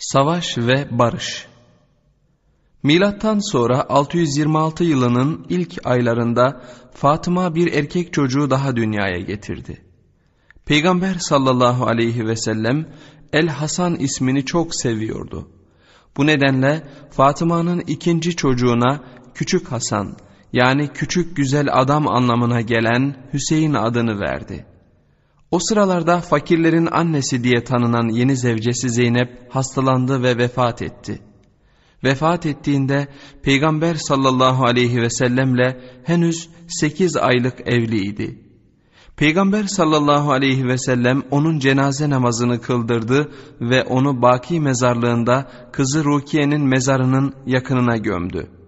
Savaş ve Barış Milattan sonra 626 yılının ilk aylarında Fatıma bir erkek çocuğu daha dünyaya getirdi. Peygamber sallallahu aleyhi ve sellem El Hasan ismini çok seviyordu. Bu nedenle Fatıma'nın ikinci çocuğuna Küçük Hasan yani küçük güzel adam anlamına gelen Hüseyin adını verdi. O sıralarda fakirlerin annesi diye tanınan yeni zevcesi Zeynep hastalandı ve vefat etti. Vefat ettiğinde Peygamber sallallahu aleyhi ve sellemle henüz 8 aylık evliydi. Peygamber sallallahu aleyhi ve sellem onun cenaze namazını kıldırdı ve onu Baki mezarlığında kızı Rukiye'nin mezarının yakınına gömdü.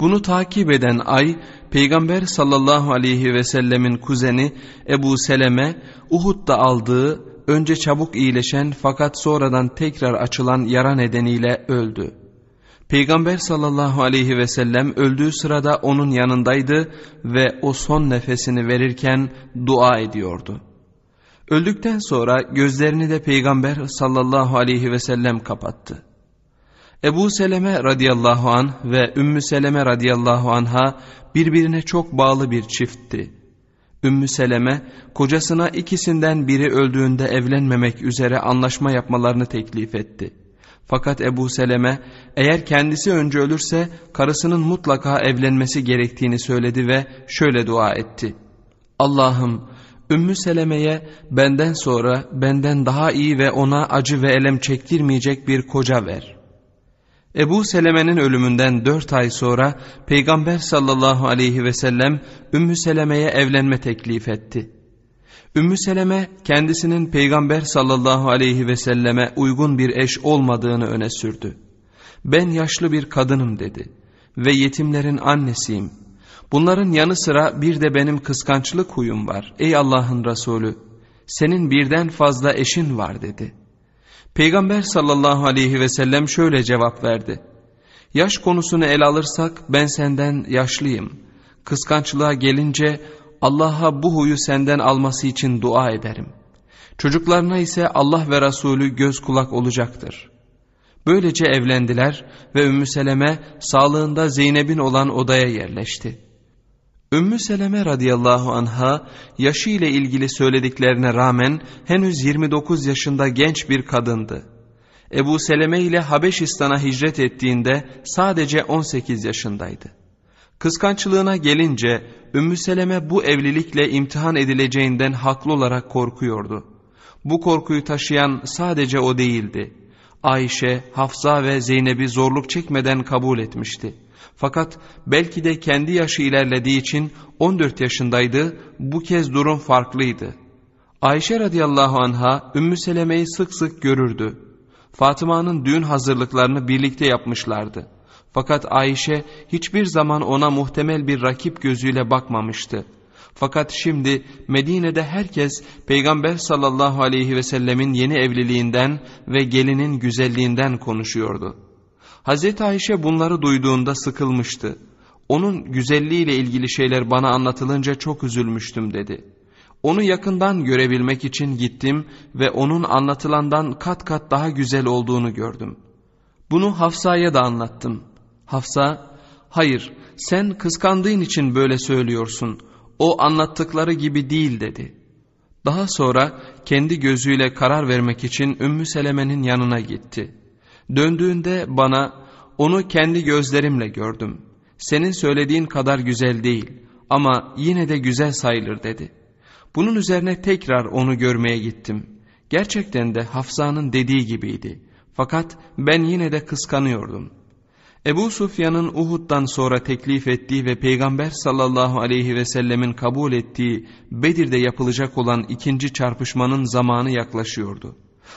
Bunu takip eden ay Peygamber sallallahu aleyhi ve sellemin kuzeni Ebu Seleme Uhud'da aldığı önce çabuk iyileşen fakat sonradan tekrar açılan yara nedeniyle öldü. Peygamber sallallahu aleyhi ve sellem öldüğü sırada onun yanındaydı ve o son nefesini verirken dua ediyordu. Öldükten sonra gözlerini de Peygamber sallallahu aleyhi ve sellem kapattı. Ebu Seleme radıyallahu an ve Ümmü Seleme radıyallahu anha birbirine çok bağlı bir çiftti. Ümmü Seleme kocasına ikisinden biri öldüğünde evlenmemek üzere anlaşma yapmalarını teklif etti. Fakat Ebu Seleme eğer kendisi önce ölürse karısının mutlaka evlenmesi gerektiğini söyledi ve şöyle dua etti. Allah'ım Ümmü Seleme'ye benden sonra benden daha iyi ve ona acı ve elem çektirmeyecek bir koca ver.'' Ebu Seleme'nin ölümünden dört ay sonra Peygamber sallallahu aleyhi ve sellem Ümmü Seleme'ye evlenme teklif etti. Ümmü Seleme kendisinin Peygamber sallallahu aleyhi ve selleme uygun bir eş olmadığını öne sürdü. Ben yaşlı bir kadınım dedi ve yetimlerin annesiyim. Bunların yanı sıra bir de benim kıskançlık huyum var ey Allah'ın Resulü. Senin birden fazla eşin var dedi.'' Peygamber sallallahu aleyhi ve sellem şöyle cevap verdi. Yaş konusunu ele alırsak ben senden yaşlıyım. Kıskançlığa gelince Allah'a bu huyu senden alması için dua ederim. Çocuklarına ise Allah ve Resulü göz kulak olacaktır. Böylece evlendiler ve Ümmü Seleme sağlığında Zeynep'in olan odaya yerleşti. Ümmü Seleme radıyallahu anha yaşı ile ilgili söylediklerine rağmen henüz 29 yaşında genç bir kadındı. Ebu Seleme ile Habeşistan'a hicret ettiğinde sadece 18 yaşındaydı. Kıskançlığına gelince Ümmü Seleme bu evlilikle imtihan edileceğinden haklı olarak korkuyordu. Bu korkuyu taşıyan sadece o değildi. Ayşe, Hafsa ve Zeynep'i zorluk çekmeden kabul etmişti. Fakat belki de kendi yaşı ilerlediği için 14 yaşındaydı, bu kez durum farklıydı. Ayşe radıyallahu anha Ümmü Seleme'yi sık sık görürdü. Fatıma'nın düğün hazırlıklarını birlikte yapmışlardı. Fakat Ayşe hiçbir zaman ona muhtemel bir rakip gözüyle bakmamıştı. Fakat şimdi Medine'de herkes Peygamber sallallahu aleyhi ve sellemin yeni evliliğinden ve gelinin güzelliğinden konuşuyordu. Hazreti Ayşe bunları duyduğunda sıkılmıştı. Onun güzelliğiyle ilgili şeyler bana anlatılınca çok üzülmüştüm dedi. Onu yakından görebilmek için gittim ve onun anlatılandan kat kat daha güzel olduğunu gördüm. Bunu Hafsa'ya da anlattım. Hafsa, hayır sen kıskandığın için böyle söylüyorsun. O anlattıkları gibi değil dedi. Daha sonra kendi gözüyle karar vermek için Ümmü Seleme'nin yanına gitti. Döndüğünde bana onu kendi gözlerimle gördüm. Senin söylediğin kadar güzel değil ama yine de güzel sayılır dedi. Bunun üzerine tekrar onu görmeye gittim. Gerçekten de Hafsa'nın dediği gibiydi. Fakat ben yine de kıskanıyordum. Ebu Sufyan'ın Uhud'dan sonra teklif ettiği ve Peygamber sallallahu aleyhi ve sellemin kabul ettiği Bedir'de yapılacak olan ikinci çarpışmanın zamanı yaklaşıyordu.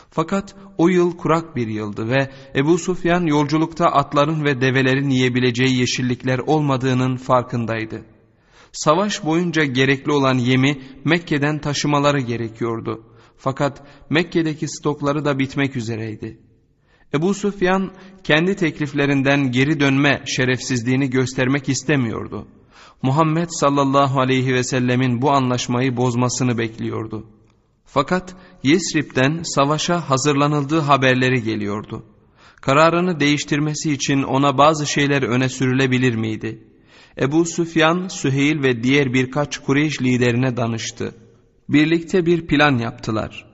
Fakat o yıl kurak bir yıldı ve Ebu Sufyan yolculukta atların ve develerin yiyebileceği yeşillikler olmadığının farkındaydı. Savaş boyunca gerekli olan yemi Mekke'den taşımaları gerekiyordu. Fakat Mekke'deki stokları da bitmek üzereydi. Ebu Sufyan kendi tekliflerinden geri dönme şerefsizliğini göstermek istemiyordu. Muhammed sallallahu aleyhi ve sellemin bu anlaşmayı bozmasını bekliyordu. Fakat Yesrib'den savaşa hazırlanıldığı haberleri geliyordu. Kararını değiştirmesi için ona bazı şeyler öne sürülebilir miydi? Ebu Süfyan, Süheyl ve diğer birkaç Kureyş liderine danıştı. Birlikte bir plan yaptılar.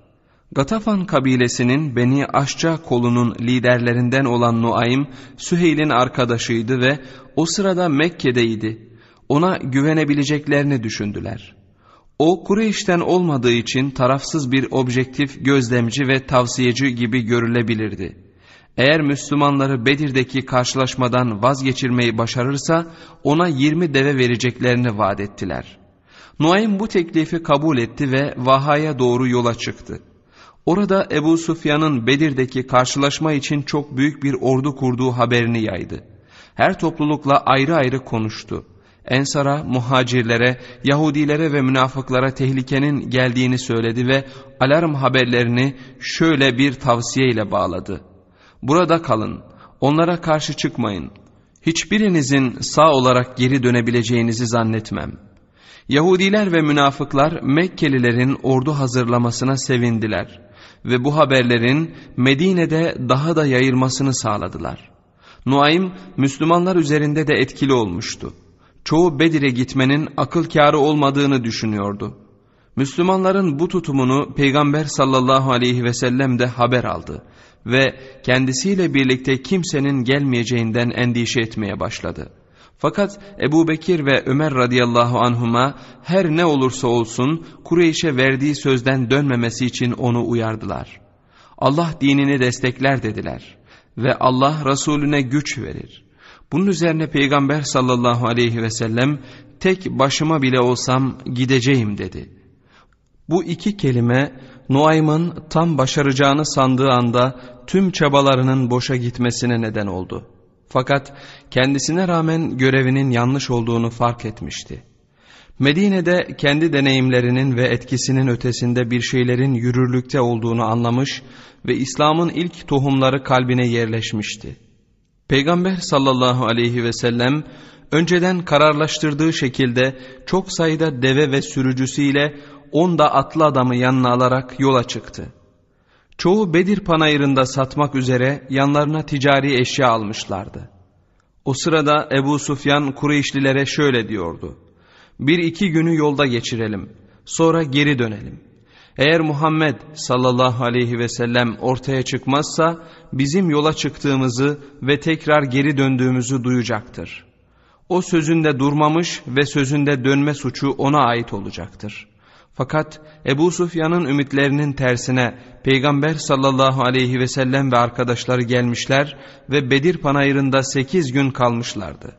Gatafan kabilesinin Beni Aşça kolunun liderlerinden olan Nuaym, Süheyl'in arkadaşıydı ve o sırada Mekke'deydi. Ona güvenebileceklerini düşündüler. O Kureyş'ten olmadığı için tarafsız bir objektif gözlemci ve tavsiyeci gibi görülebilirdi. Eğer Müslümanları Bedir'deki karşılaşmadan vazgeçirmeyi başarırsa ona 20 deve vereceklerini vaat ettiler. Nuaym bu teklifi kabul etti ve Vaha'ya doğru yola çıktı. Orada Ebu Sufyan'ın Bedir'deki karşılaşma için çok büyük bir ordu kurduğu haberini yaydı. Her toplulukla ayrı ayrı konuştu. Ensara, muhacirlere, Yahudilere ve münafıklara tehlikenin geldiğini söyledi ve alarm haberlerini şöyle bir tavsiyeyle bağladı. Burada kalın, onlara karşı çıkmayın. Hiçbirinizin sağ olarak geri dönebileceğinizi zannetmem. Yahudiler ve münafıklar Mekkelilerin ordu hazırlamasına sevindiler ve bu haberlerin Medine'de daha da yayılmasını sağladılar. Nuaym Müslümanlar üzerinde de etkili olmuştu. Çoğu Bedir'e gitmenin akıl kârı olmadığını düşünüyordu. Müslümanların bu tutumunu Peygamber sallallahu aleyhi ve sellem de haber aldı ve kendisiyle birlikte kimsenin gelmeyeceğinden endişe etmeye başladı. Fakat Ebu Bekir ve Ömer radıyallahu anhuma her ne olursa olsun Kureyş'e verdiği sözden dönmemesi için onu uyardılar. Allah dinini destekler dediler ve Allah Resulüne güç verir. Bunun üzerine Peygamber sallallahu aleyhi ve sellem tek başıma bile olsam gideceğim dedi. Bu iki kelime Nuaym'ın tam başaracağını sandığı anda tüm çabalarının boşa gitmesine neden oldu. Fakat kendisine rağmen görevinin yanlış olduğunu fark etmişti. Medine'de kendi deneyimlerinin ve etkisinin ötesinde bir şeylerin yürürlükte olduğunu anlamış ve İslam'ın ilk tohumları kalbine yerleşmişti. Peygamber sallallahu aleyhi ve sellem önceden kararlaştırdığı şekilde çok sayıda deve ve sürücüsüyle onda atlı adamı yanına alarak yola çıktı. Çoğu Bedir panayırında satmak üzere yanlarına ticari eşya almışlardı. O sırada Ebu Sufyan Kureyşlilere şöyle diyordu. Bir iki günü yolda geçirelim, sonra geri dönelim. Eğer Muhammed sallallahu aleyhi ve sellem ortaya çıkmazsa bizim yola çıktığımızı ve tekrar geri döndüğümüzü duyacaktır. O sözünde durmamış ve sözünde dönme suçu ona ait olacaktır.'' Fakat Ebu Sufyan'ın ümitlerinin tersine Peygamber sallallahu aleyhi ve sellem ve arkadaşları gelmişler ve Bedir panayırında sekiz gün kalmışlardı.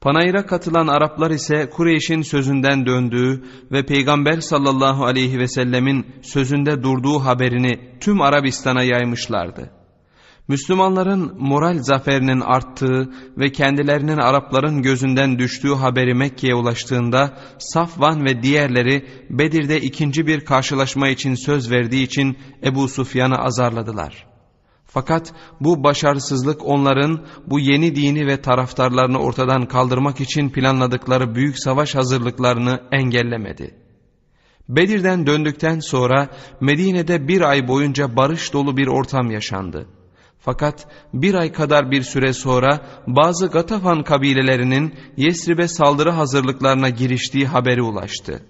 Panayıra katılan Araplar ise Kureyş'in sözünden döndüğü ve Peygamber sallallahu aleyhi ve sellemin sözünde durduğu haberini tüm Arabistan'a yaymışlardı. Müslümanların moral zaferinin arttığı ve kendilerinin Arapların gözünden düştüğü haberi Mekke'ye ulaştığında Safvan ve diğerleri Bedir'de ikinci bir karşılaşma için söz verdiği için Ebu Sufyan'ı azarladılar. Fakat bu başarısızlık onların bu yeni dini ve taraftarlarını ortadan kaldırmak için planladıkları büyük savaş hazırlıklarını engellemedi. Bedir'den döndükten sonra Medine'de bir ay boyunca barış dolu bir ortam yaşandı. Fakat bir ay kadar bir süre sonra bazı Gatafan kabilelerinin Yesrib'e saldırı hazırlıklarına giriştiği haberi ulaştı.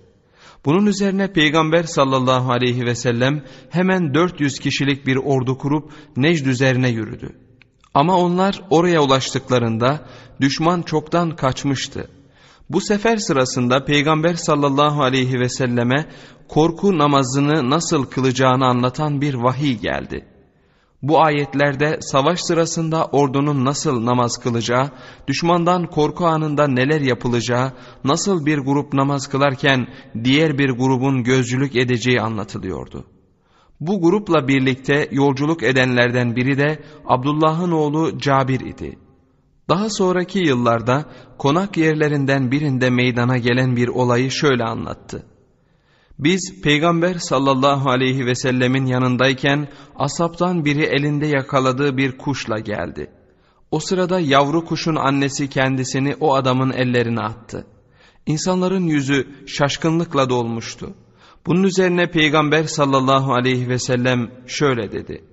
Bunun üzerine Peygamber sallallahu aleyhi ve sellem hemen 400 kişilik bir ordu kurup Necd üzerine yürüdü. Ama onlar oraya ulaştıklarında düşman çoktan kaçmıştı. Bu sefer sırasında Peygamber sallallahu aleyhi ve selleme korku namazını nasıl kılacağını anlatan bir vahiy geldi. Bu ayetlerde savaş sırasında ordunun nasıl namaz kılacağı, düşmandan korku anında neler yapılacağı, nasıl bir grup namaz kılarken diğer bir grubun gözcülük edeceği anlatılıyordu. Bu grupla birlikte yolculuk edenlerden biri de Abdullah'ın oğlu Cabir idi. Daha sonraki yıllarda konak yerlerinden birinde meydana gelen bir olayı şöyle anlattı. Biz Peygamber sallallahu aleyhi ve sellemin yanındayken asaptan biri elinde yakaladığı bir kuşla geldi. O sırada yavru kuşun annesi kendisini o adamın ellerine attı. İnsanların yüzü şaşkınlıkla dolmuştu. Bunun üzerine Peygamber sallallahu aleyhi ve sellem şöyle dedi.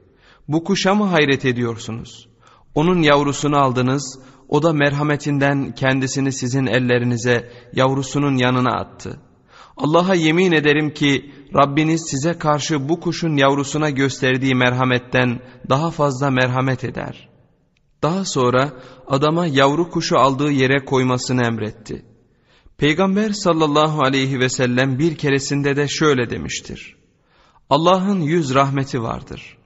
Bu kuşa mı hayret ediyorsunuz? Onun yavrusunu aldınız, o da merhametinden kendisini sizin ellerinize yavrusunun yanına attı. Allah'a yemin ederim ki Rabbiniz size karşı bu kuşun yavrusuna gösterdiği merhametten daha fazla merhamet eder. Daha sonra adama yavru kuşu aldığı yere koymasını emretti. Peygamber sallallahu aleyhi ve sellem bir keresinde de şöyle demiştir. Allah'ın yüz rahmeti vardır.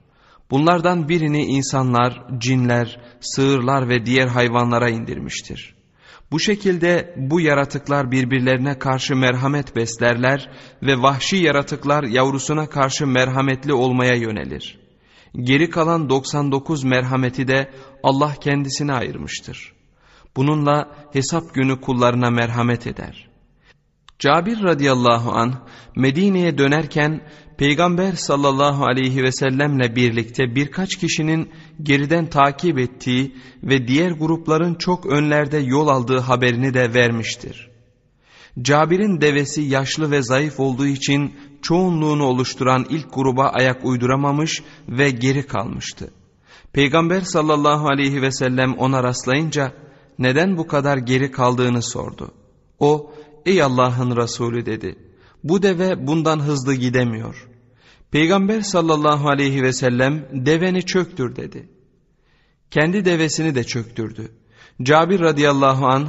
Bunlardan birini insanlar, cinler, sığırlar ve diğer hayvanlara indirmiştir. Bu şekilde bu yaratıklar birbirlerine karşı merhamet beslerler ve vahşi yaratıklar yavrusuna karşı merhametli olmaya yönelir. Geri kalan 99 merhameti de Allah kendisine ayırmıştır. Bununla hesap günü kullarına merhamet eder. Cabir radıyallahu an Medine'ye dönerken Peygamber sallallahu aleyhi ve sellemle birlikte birkaç kişinin geriden takip ettiği ve diğer grupların çok önlerde yol aldığı haberini de vermiştir. Cabir'in devesi yaşlı ve zayıf olduğu için çoğunluğunu oluşturan ilk gruba ayak uyduramamış ve geri kalmıştı. Peygamber sallallahu aleyhi ve sellem ona rastlayınca neden bu kadar geri kaldığını sordu. O ey Allah'ın Resulü dedi. Bu deve bundan hızlı gidemiyor. Peygamber sallallahu aleyhi ve sellem deveni çöktür dedi. Kendi devesini de çöktürdü. Cabir radıyallahu an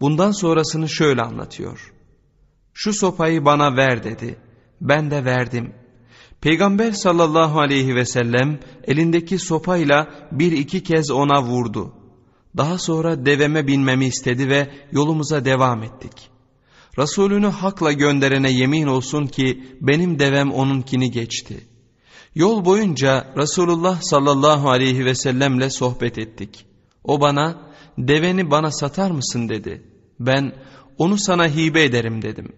bundan sonrasını şöyle anlatıyor. Şu sopayı bana ver dedi. Ben de verdim. Peygamber sallallahu aleyhi ve sellem elindeki sopayla bir iki kez ona vurdu. Daha sonra deveme binmemi istedi ve yolumuza devam ettik. Resulünü hakla gönderene yemin olsun ki benim devem onunkini geçti. Yol boyunca Resulullah sallallahu aleyhi ve sellemle sohbet ettik. O bana deveni bana satar mısın dedi. Ben onu sana hibe ederim dedim.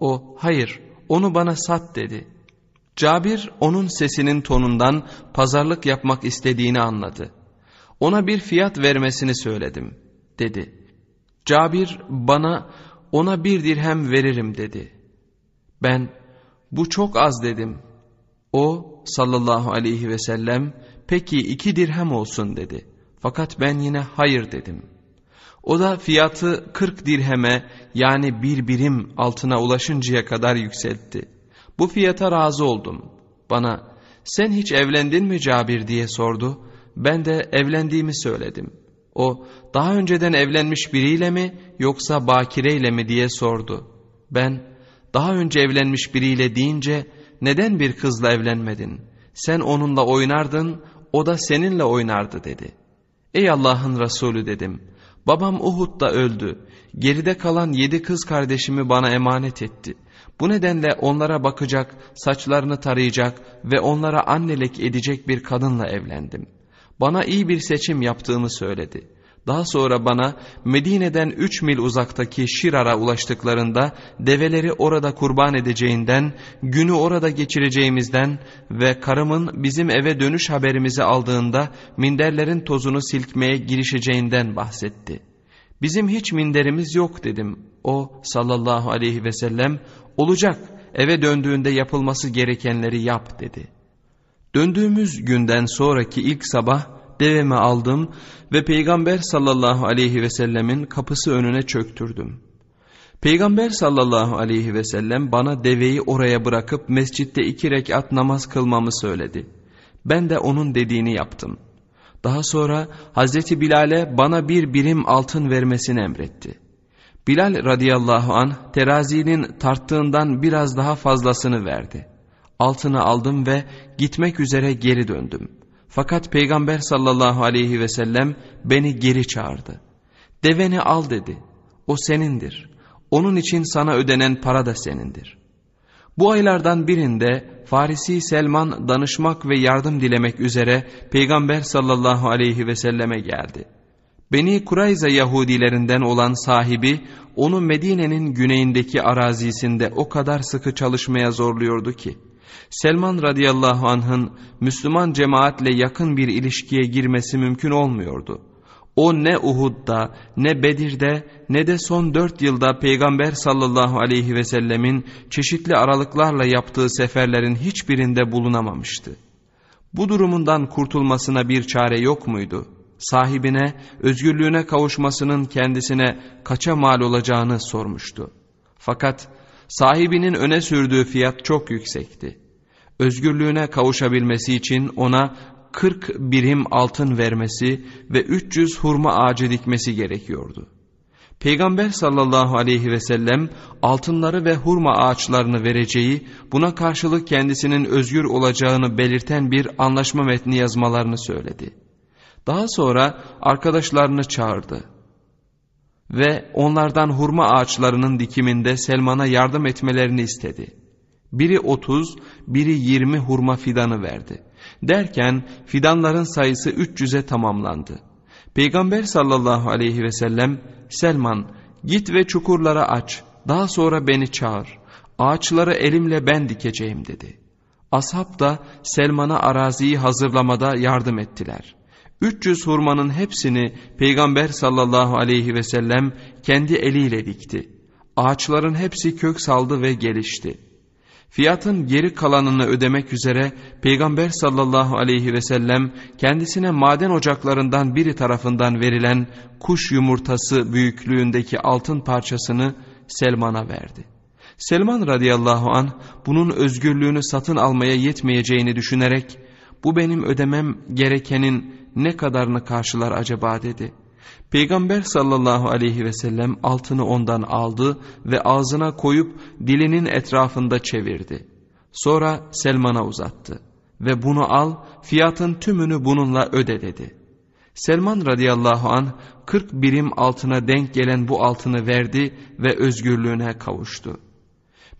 O hayır onu bana sat dedi. Cabir onun sesinin tonundan pazarlık yapmak istediğini anladı. Ona bir fiyat vermesini söyledim dedi. Cabir bana ona bir dirhem veririm dedi. Ben bu çok az dedim. O sallallahu aleyhi ve sellem peki iki dirhem olsun dedi. Fakat ben yine hayır dedim. O da fiyatı kırk dirheme yani bir birim altına ulaşıncaya kadar yükseltti. Bu fiyata razı oldum. Bana sen hiç evlendin mi Cabir diye sordu. Ben de evlendiğimi söyledim. O daha önceden evlenmiş biriyle mi yoksa bakireyle mi diye sordu. Ben daha önce evlenmiş biriyle deyince neden bir kızla evlenmedin? Sen onunla oynardın, o da seninle oynardı dedi. Ey Allah'ın Resulü dedim. Babam Uhud'da öldü. Geride kalan yedi kız kardeşimi bana emanet etti. Bu nedenle onlara bakacak, saçlarını tarayacak ve onlara annelik edecek bir kadınla evlendim. Bana iyi bir seçim yaptığımı söyledi. Daha sonra bana Medine'den üç mil uzaktaki Şirar'a ulaştıklarında develeri orada kurban edeceğinden, günü orada geçireceğimizden ve karımın bizim eve dönüş haberimizi aldığında minderlerin tozunu silkmeye girişeceğinden bahsetti. Bizim hiç minderimiz yok dedim. O sallallahu aleyhi ve sellem olacak eve döndüğünde yapılması gerekenleri yap dedi. Döndüğümüz günden sonraki ilk sabah devemi aldım ve Peygamber sallallahu aleyhi ve sellemin kapısı önüne çöktürdüm. Peygamber sallallahu aleyhi ve sellem bana deveyi oraya bırakıp mescitte iki rekat namaz kılmamı söyledi. Ben de onun dediğini yaptım. Daha sonra Hazreti Bilal'e bana bir birim altın vermesini emretti. Bilal radıyallahu an terazinin tarttığından biraz daha fazlasını verdi. Altını aldım ve gitmek üzere geri döndüm.'' Fakat Peygamber sallallahu aleyhi ve sellem beni geri çağırdı. Deveni al dedi. O senindir. Onun için sana ödenen para da senindir. Bu aylardan birinde Farisi Selman danışmak ve yardım dilemek üzere Peygamber sallallahu aleyhi ve selleme geldi. Beni Kurayza Yahudilerinden olan sahibi onu Medine'nin güneyindeki arazisinde o kadar sıkı çalışmaya zorluyordu ki Selman radıyallahu anh'ın Müslüman cemaatle yakın bir ilişkiye girmesi mümkün olmuyordu. O ne Uhud'da, ne Bedir'de, ne de son dört yılda Peygamber sallallahu aleyhi ve sellemin çeşitli aralıklarla yaptığı seferlerin hiçbirinde bulunamamıştı. Bu durumundan kurtulmasına bir çare yok muydu? Sahibine, özgürlüğüne kavuşmasının kendisine kaça mal olacağını sormuştu. Fakat sahibinin öne sürdüğü fiyat çok yüksekti. Özgürlüğüne kavuşabilmesi için ona 40 birim altın vermesi ve 300 hurma ağacı dikmesi gerekiyordu. Peygamber sallallahu aleyhi ve sellem altınları ve hurma ağaçlarını vereceği, buna karşılık kendisinin özgür olacağını belirten bir anlaşma metni yazmalarını söyledi. Daha sonra arkadaşlarını çağırdı ve onlardan hurma ağaçlarının dikiminde Selman'a yardım etmelerini istedi. Biri otuz, biri yirmi hurma fidanı verdi. Derken fidanların sayısı 300'e tamamlandı. Peygamber sallallahu aleyhi ve sellem Selman git ve çukurlara aç daha sonra beni çağır ağaçları elimle ben dikeceğim dedi. Ashab da Selman'a araziyi hazırlamada yardım ettiler. 300 hurmanın hepsini Peygamber sallallahu aleyhi ve sellem kendi eliyle dikti. Ağaçların hepsi kök saldı ve gelişti. Fiyatın geri kalanını ödemek üzere Peygamber sallallahu aleyhi ve sellem kendisine maden ocaklarından biri tarafından verilen kuş yumurtası büyüklüğündeki altın parçasını Selman'a verdi. Selman radıyallahu an bunun özgürlüğünü satın almaya yetmeyeceğini düşünerek bu benim ödemem gerekenin ne kadarını karşılar acaba dedi. Peygamber sallallahu aleyhi ve sellem altını ondan aldı ve ağzına koyup dilinin etrafında çevirdi. Sonra Selman'a uzattı ve bunu al fiyatın tümünü bununla öde dedi. Selman radıyallahu an 40 birim altına denk gelen bu altını verdi ve özgürlüğüne kavuştu.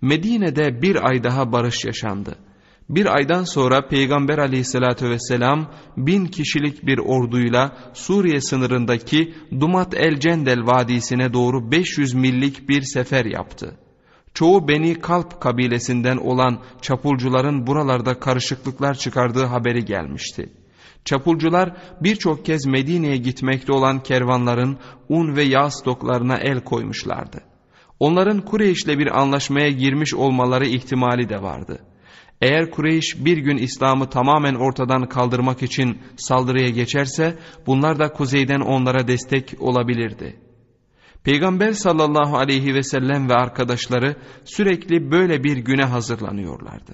Medine'de bir ay daha barış yaşandı. Bir aydan sonra Peygamber aleyhissalatü vesselam bin kişilik bir orduyla Suriye sınırındaki Dumat el Cendel vadisine doğru 500 millik bir sefer yaptı. Çoğu Beni Kalp kabilesinden olan çapulcuların buralarda karışıklıklar çıkardığı haberi gelmişti. Çapulcular birçok kez Medine'ye gitmekte olan kervanların un ve yağ stoklarına el koymuşlardı. Onların Kureyş'le bir anlaşmaya girmiş olmaları ihtimali de vardı.'' Eğer Kureyş bir gün İslam'ı tamamen ortadan kaldırmak için saldırıya geçerse bunlar da kuzeyden onlara destek olabilirdi. Peygamber sallallahu aleyhi ve sellem ve arkadaşları sürekli böyle bir güne hazırlanıyorlardı.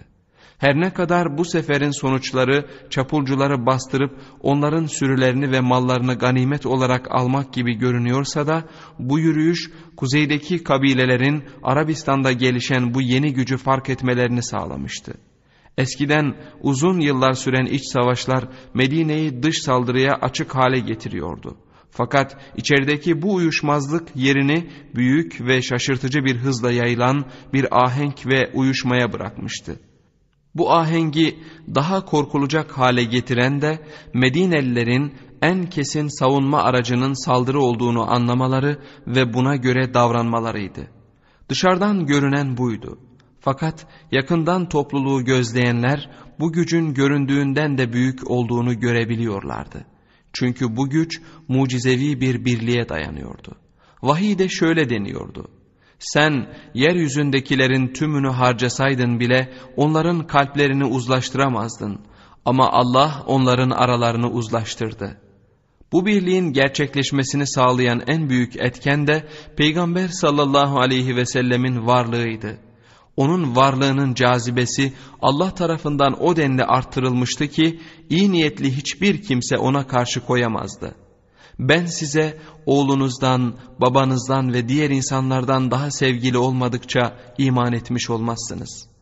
Her ne kadar bu seferin sonuçları çapulcuları bastırıp onların sürülerini ve mallarını ganimet olarak almak gibi görünüyorsa da bu yürüyüş kuzeydeki kabilelerin Arabistan'da gelişen bu yeni gücü fark etmelerini sağlamıştı. Eskiden uzun yıllar süren iç savaşlar Medine'yi dış saldırıya açık hale getiriyordu. Fakat içerideki bu uyuşmazlık yerini büyük ve şaşırtıcı bir hızla yayılan bir ahenk ve uyuşmaya bırakmıştı. Bu ahengi daha korkulacak hale getiren de Medinelilerin en kesin savunma aracının saldırı olduğunu anlamaları ve buna göre davranmalarıydı. Dışarıdan görünen buydu. Fakat yakından topluluğu gözleyenler bu gücün göründüğünden de büyük olduğunu görebiliyorlardı. Çünkü bu güç mucizevi bir birliğe dayanıyordu. Vahide şöyle deniyordu. Sen yeryüzündekilerin tümünü harcasaydın bile onların kalplerini uzlaştıramazdın. Ama Allah onların aralarını uzlaştırdı. Bu birliğin gerçekleşmesini sağlayan en büyük etken de Peygamber sallallahu aleyhi ve sellemin varlığıydı. Onun varlığının cazibesi Allah tarafından o denli arttırılmıştı ki iyi niyetli hiçbir kimse ona karşı koyamazdı. Ben size oğlunuzdan, babanızdan ve diğer insanlardan daha sevgili olmadıkça iman etmiş olmazsınız.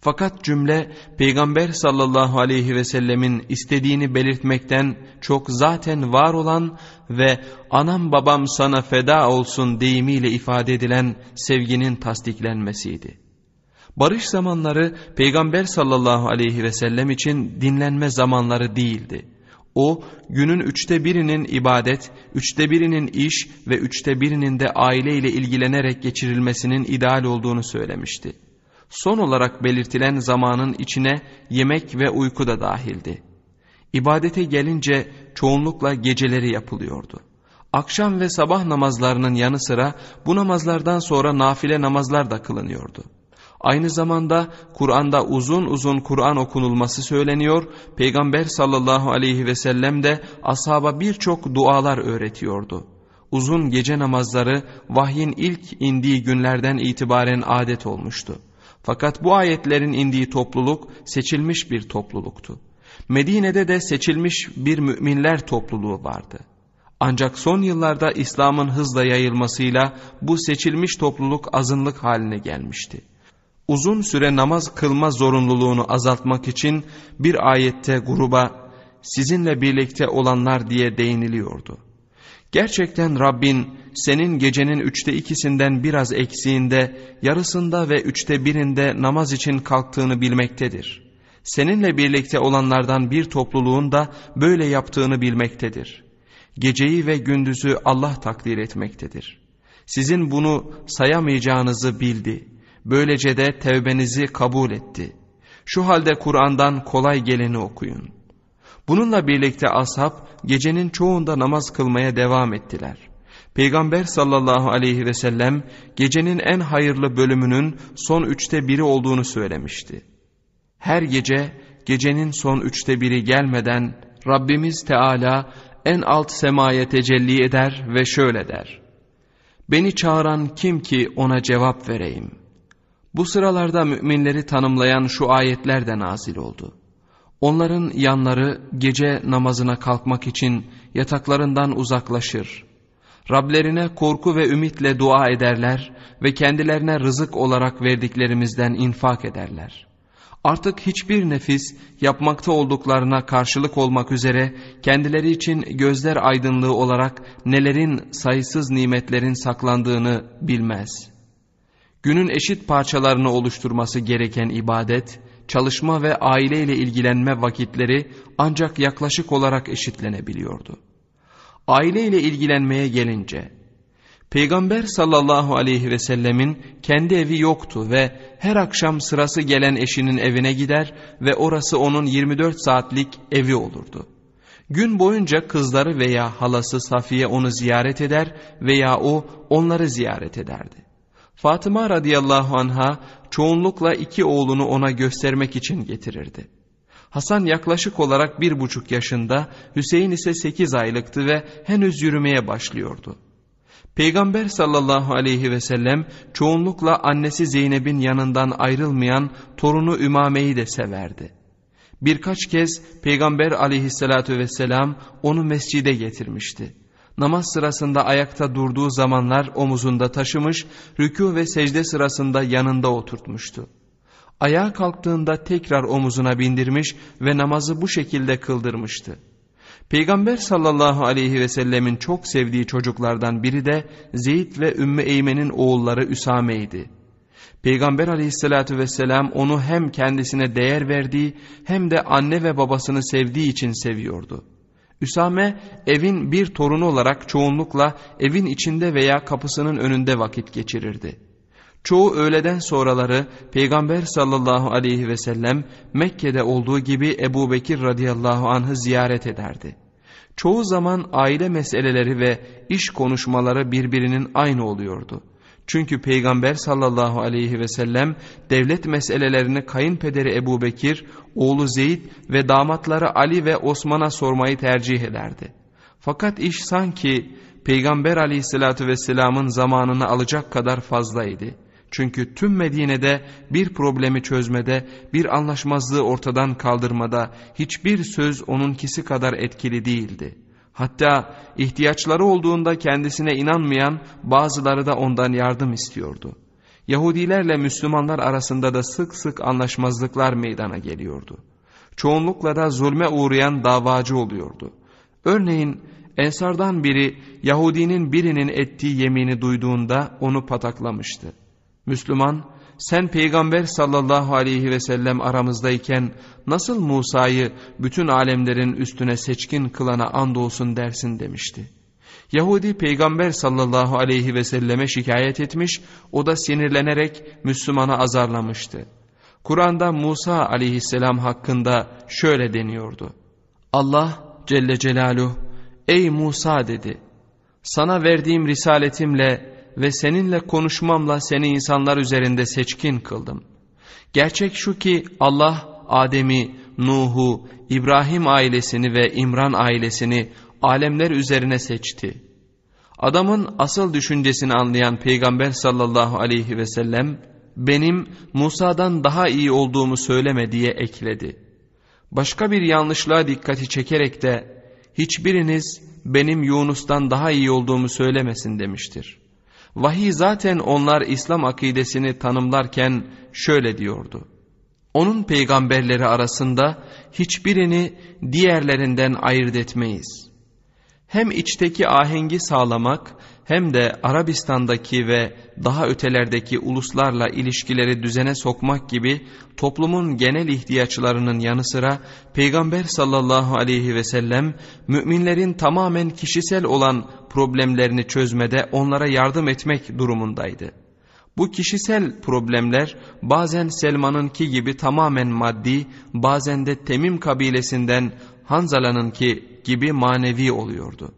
Fakat cümle Peygamber sallallahu aleyhi ve sellemin istediğini belirtmekten çok zaten var olan ve anam babam sana feda olsun deyimiyle ifade edilen sevginin tasdiklenmesiydi. Barış zamanları Peygamber sallallahu aleyhi ve sellem için dinlenme zamanları değildi. O günün üçte birinin ibadet, üçte birinin iş ve üçte birinin de aile ile ilgilenerek geçirilmesinin ideal olduğunu söylemişti. Son olarak belirtilen zamanın içine yemek ve uyku da dahildi. İbadete gelince çoğunlukla geceleri yapılıyordu. Akşam ve sabah namazlarının yanı sıra bu namazlardan sonra nafile namazlar da kılınıyordu. Aynı zamanda Kur'an'da uzun uzun Kur'an okunulması söyleniyor, Peygamber sallallahu aleyhi ve sellem de ashaba birçok dualar öğretiyordu. Uzun gece namazları vahyin ilk indiği günlerden itibaren adet olmuştu. Fakat bu ayetlerin indiği topluluk seçilmiş bir topluluktu. Medine'de de seçilmiş bir müminler topluluğu vardı. Ancak son yıllarda İslam'ın hızla yayılmasıyla bu seçilmiş topluluk azınlık haline gelmişti. Uzun süre namaz kılma zorunluluğunu azaltmak için bir ayette gruba sizinle birlikte olanlar diye değiniliyordu. Gerçekten Rabbin senin gecenin üçte ikisinden biraz eksiğinde, yarısında ve üçte birinde namaz için kalktığını bilmektedir. Seninle birlikte olanlardan bir topluluğun da böyle yaptığını bilmektedir. Geceyi ve gündüzü Allah takdir etmektedir. Sizin bunu sayamayacağınızı bildi. Böylece de tevbenizi kabul etti. Şu halde Kur'an'dan kolay geleni okuyun. Bununla birlikte ashab gecenin çoğunda namaz kılmaya devam ettiler. Peygamber sallallahu aleyhi ve sellem gecenin en hayırlı bölümünün son üçte biri olduğunu söylemişti. Her gece gecenin son üçte biri gelmeden Rabbimiz Teala en alt semaya tecelli eder ve şöyle der. Beni çağıran kim ki ona cevap vereyim. Bu sıralarda müminleri tanımlayan şu ayetler de nazil oldu. Onların yanları gece namazına kalkmak için yataklarından uzaklaşır. Rablerine korku ve ümitle dua ederler ve kendilerine rızık olarak verdiklerimizden infak ederler. Artık hiçbir nefis yapmakta olduklarına karşılık olmak üzere kendileri için gözler aydınlığı olarak nelerin sayısız nimetlerin saklandığını bilmez. Günün eşit parçalarını oluşturması gereken ibadet, çalışma ve aileyle ilgilenme vakitleri ancak yaklaşık olarak eşitlenebiliyordu. Aileyle ilgilenmeye gelince, Peygamber sallallahu aleyhi ve sellemin kendi evi yoktu ve her akşam sırası gelen eşinin evine gider ve orası onun 24 saatlik evi olurdu. Gün boyunca kızları veya halası Safiye onu ziyaret eder veya o onları ziyaret ederdi. Fatıma radıyallahu anha çoğunlukla iki oğlunu ona göstermek için getirirdi. Hasan yaklaşık olarak bir buçuk yaşında, Hüseyin ise sekiz aylıktı ve henüz yürümeye başlıyordu. Peygamber sallallahu aleyhi ve sellem çoğunlukla annesi Zeynep'in yanından ayrılmayan torunu Ümame'yi de severdi. Birkaç kez Peygamber aleyhissalatü vesselam onu mescide getirmişti namaz sırasında ayakta durduğu zamanlar omuzunda taşımış, rükû ve secde sırasında yanında oturtmuştu. Ayağa kalktığında tekrar omuzuna bindirmiş ve namazı bu şekilde kıldırmıştı. Peygamber sallallahu aleyhi ve sellemin çok sevdiği çocuklardan biri de Zeyd ve Ümmü Eymen'in oğulları Üsame'ydi. Peygamber aleyhissalatü vesselam onu hem kendisine değer verdiği hem de anne ve babasını sevdiği için seviyordu. Üsame evin bir torunu olarak çoğunlukla evin içinde veya kapısının önünde vakit geçirirdi. Çoğu öğleden sonraları Peygamber sallallahu aleyhi ve sellem Mekke'de olduğu gibi Ebu Bekir radıyallahu anh'ı ziyaret ederdi. Çoğu zaman aile meseleleri ve iş konuşmaları birbirinin aynı oluyordu. Çünkü Peygamber sallallahu aleyhi ve sellem devlet meselelerini kayınpederi Ebu Bekir, oğlu Zeyd ve damatları Ali ve Osman'a sormayı tercih ederdi. Fakat iş sanki Peygamber aleyhissalatü vesselamın zamanını alacak kadar fazlaydı. Çünkü tüm Medine'de bir problemi çözmede, bir anlaşmazlığı ortadan kaldırmada hiçbir söz onunkisi kadar etkili değildi. Hatta ihtiyaçları olduğunda kendisine inanmayan bazıları da ondan yardım istiyordu. Yahudilerle Müslümanlar arasında da sık sık anlaşmazlıklar meydana geliyordu. Çoğunlukla da zulme uğrayan davacı oluyordu. Örneğin Ensardan biri Yahudinin birinin ettiği yemini duyduğunda onu pataklamıştı. Müslüman sen peygamber sallallahu aleyhi ve sellem aramızdayken nasıl Musa'yı bütün alemlerin üstüne seçkin kılana andolsun dersin demişti. Yahudi peygamber sallallahu aleyhi ve selleme şikayet etmiş, o da sinirlenerek Müslümanı azarlamıştı. Kur'an'da Musa aleyhisselam hakkında şöyle deniyordu. Allah Celle Celaluhu, ey Musa dedi, Sana verdiğim risaletimle ve seninle konuşmamla seni insanlar üzerinde seçkin kıldım. Gerçek şu ki Allah Adem'i, Nuh'u, İbrahim ailesini ve İmran ailesini alemler üzerine seçti. Adamın asıl düşüncesini anlayan Peygamber sallallahu aleyhi ve sellem benim Musa'dan daha iyi olduğumu söyleme diye ekledi. Başka bir yanlışlığa dikkati çekerek de hiçbiriniz benim Yunus'tan daha iyi olduğumu söylemesin demiştir. Vahiy zaten onlar İslam akidesini tanımlarken şöyle diyordu. Onun peygamberleri arasında hiçbirini diğerlerinden ayırt etmeyiz. Hem içteki ahengi sağlamak hem de Arabistan'daki ve daha ötelerdeki uluslarla ilişkileri düzene sokmak gibi toplumun genel ihtiyaçlarının yanı sıra Peygamber sallallahu aleyhi ve sellem müminlerin tamamen kişisel olan problemlerini çözmede onlara yardım etmek durumundaydı. Bu kişisel problemler bazen Selman'ınki gibi tamamen maddi, bazen de Temim kabilesinden Hanzala'nınki gibi manevi oluyordu.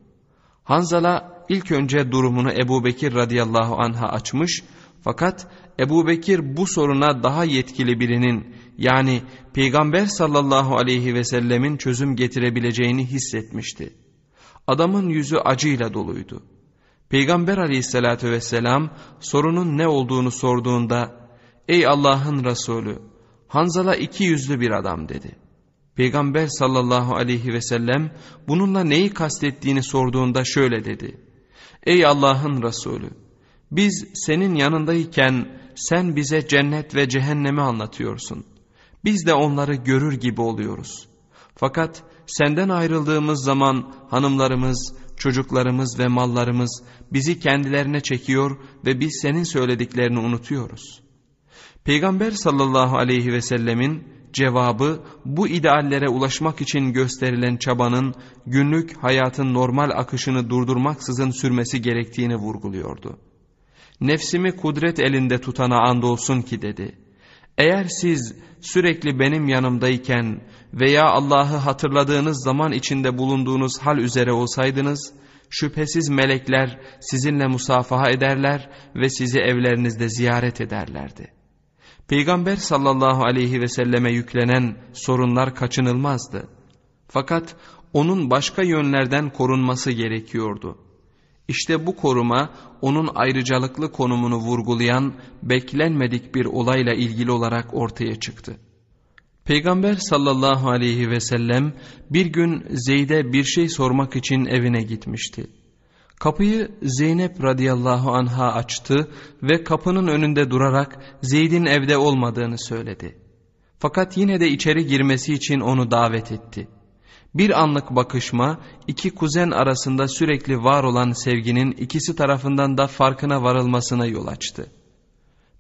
Hanzala ilk önce durumunu Ebu Bekir radıyallahu anh'a açmış fakat Ebu Bekir bu soruna daha yetkili birinin yani Peygamber sallallahu aleyhi ve sellemin çözüm getirebileceğini hissetmişti. Adamın yüzü acıyla doluydu. Peygamber aleyhissalatü vesselam sorunun ne olduğunu sorduğunda ''Ey Allah'ın Resulü Hanzala iki yüzlü bir adam'' dedi. Peygamber sallallahu aleyhi ve sellem bununla neyi kastettiğini sorduğunda şöyle dedi. Ey Allah'ın Resulü biz senin yanındayken sen bize cennet ve cehennemi anlatıyorsun. Biz de onları görür gibi oluyoruz. Fakat senden ayrıldığımız zaman hanımlarımız, çocuklarımız ve mallarımız bizi kendilerine çekiyor ve biz senin söylediklerini unutuyoruz. Peygamber sallallahu aleyhi ve sellemin cevabı bu ideallere ulaşmak için gösterilen çabanın günlük hayatın normal akışını durdurmaksızın sürmesi gerektiğini vurguluyordu. Nefsimi kudret elinde tutana andolsun ki dedi. Eğer siz sürekli benim yanımdayken veya Allah'ı hatırladığınız zaman içinde bulunduğunuz hal üzere olsaydınız, şüphesiz melekler sizinle musafaha ederler ve sizi evlerinizde ziyaret ederlerdi. Peygamber sallallahu aleyhi ve selleme yüklenen sorunlar kaçınılmazdı. Fakat onun başka yönlerden korunması gerekiyordu. İşte bu koruma onun ayrıcalıklı konumunu vurgulayan beklenmedik bir olayla ilgili olarak ortaya çıktı. Peygamber sallallahu aleyhi ve sellem bir gün Zeyd'e bir şey sormak için evine gitmişti. Kapıyı Zeynep radıyallahu anha açtı ve kapının önünde durarak Zeyd'in evde olmadığını söyledi. Fakat yine de içeri girmesi için onu davet etti. Bir anlık bakışma iki kuzen arasında sürekli var olan sevginin ikisi tarafından da farkına varılmasına yol açtı.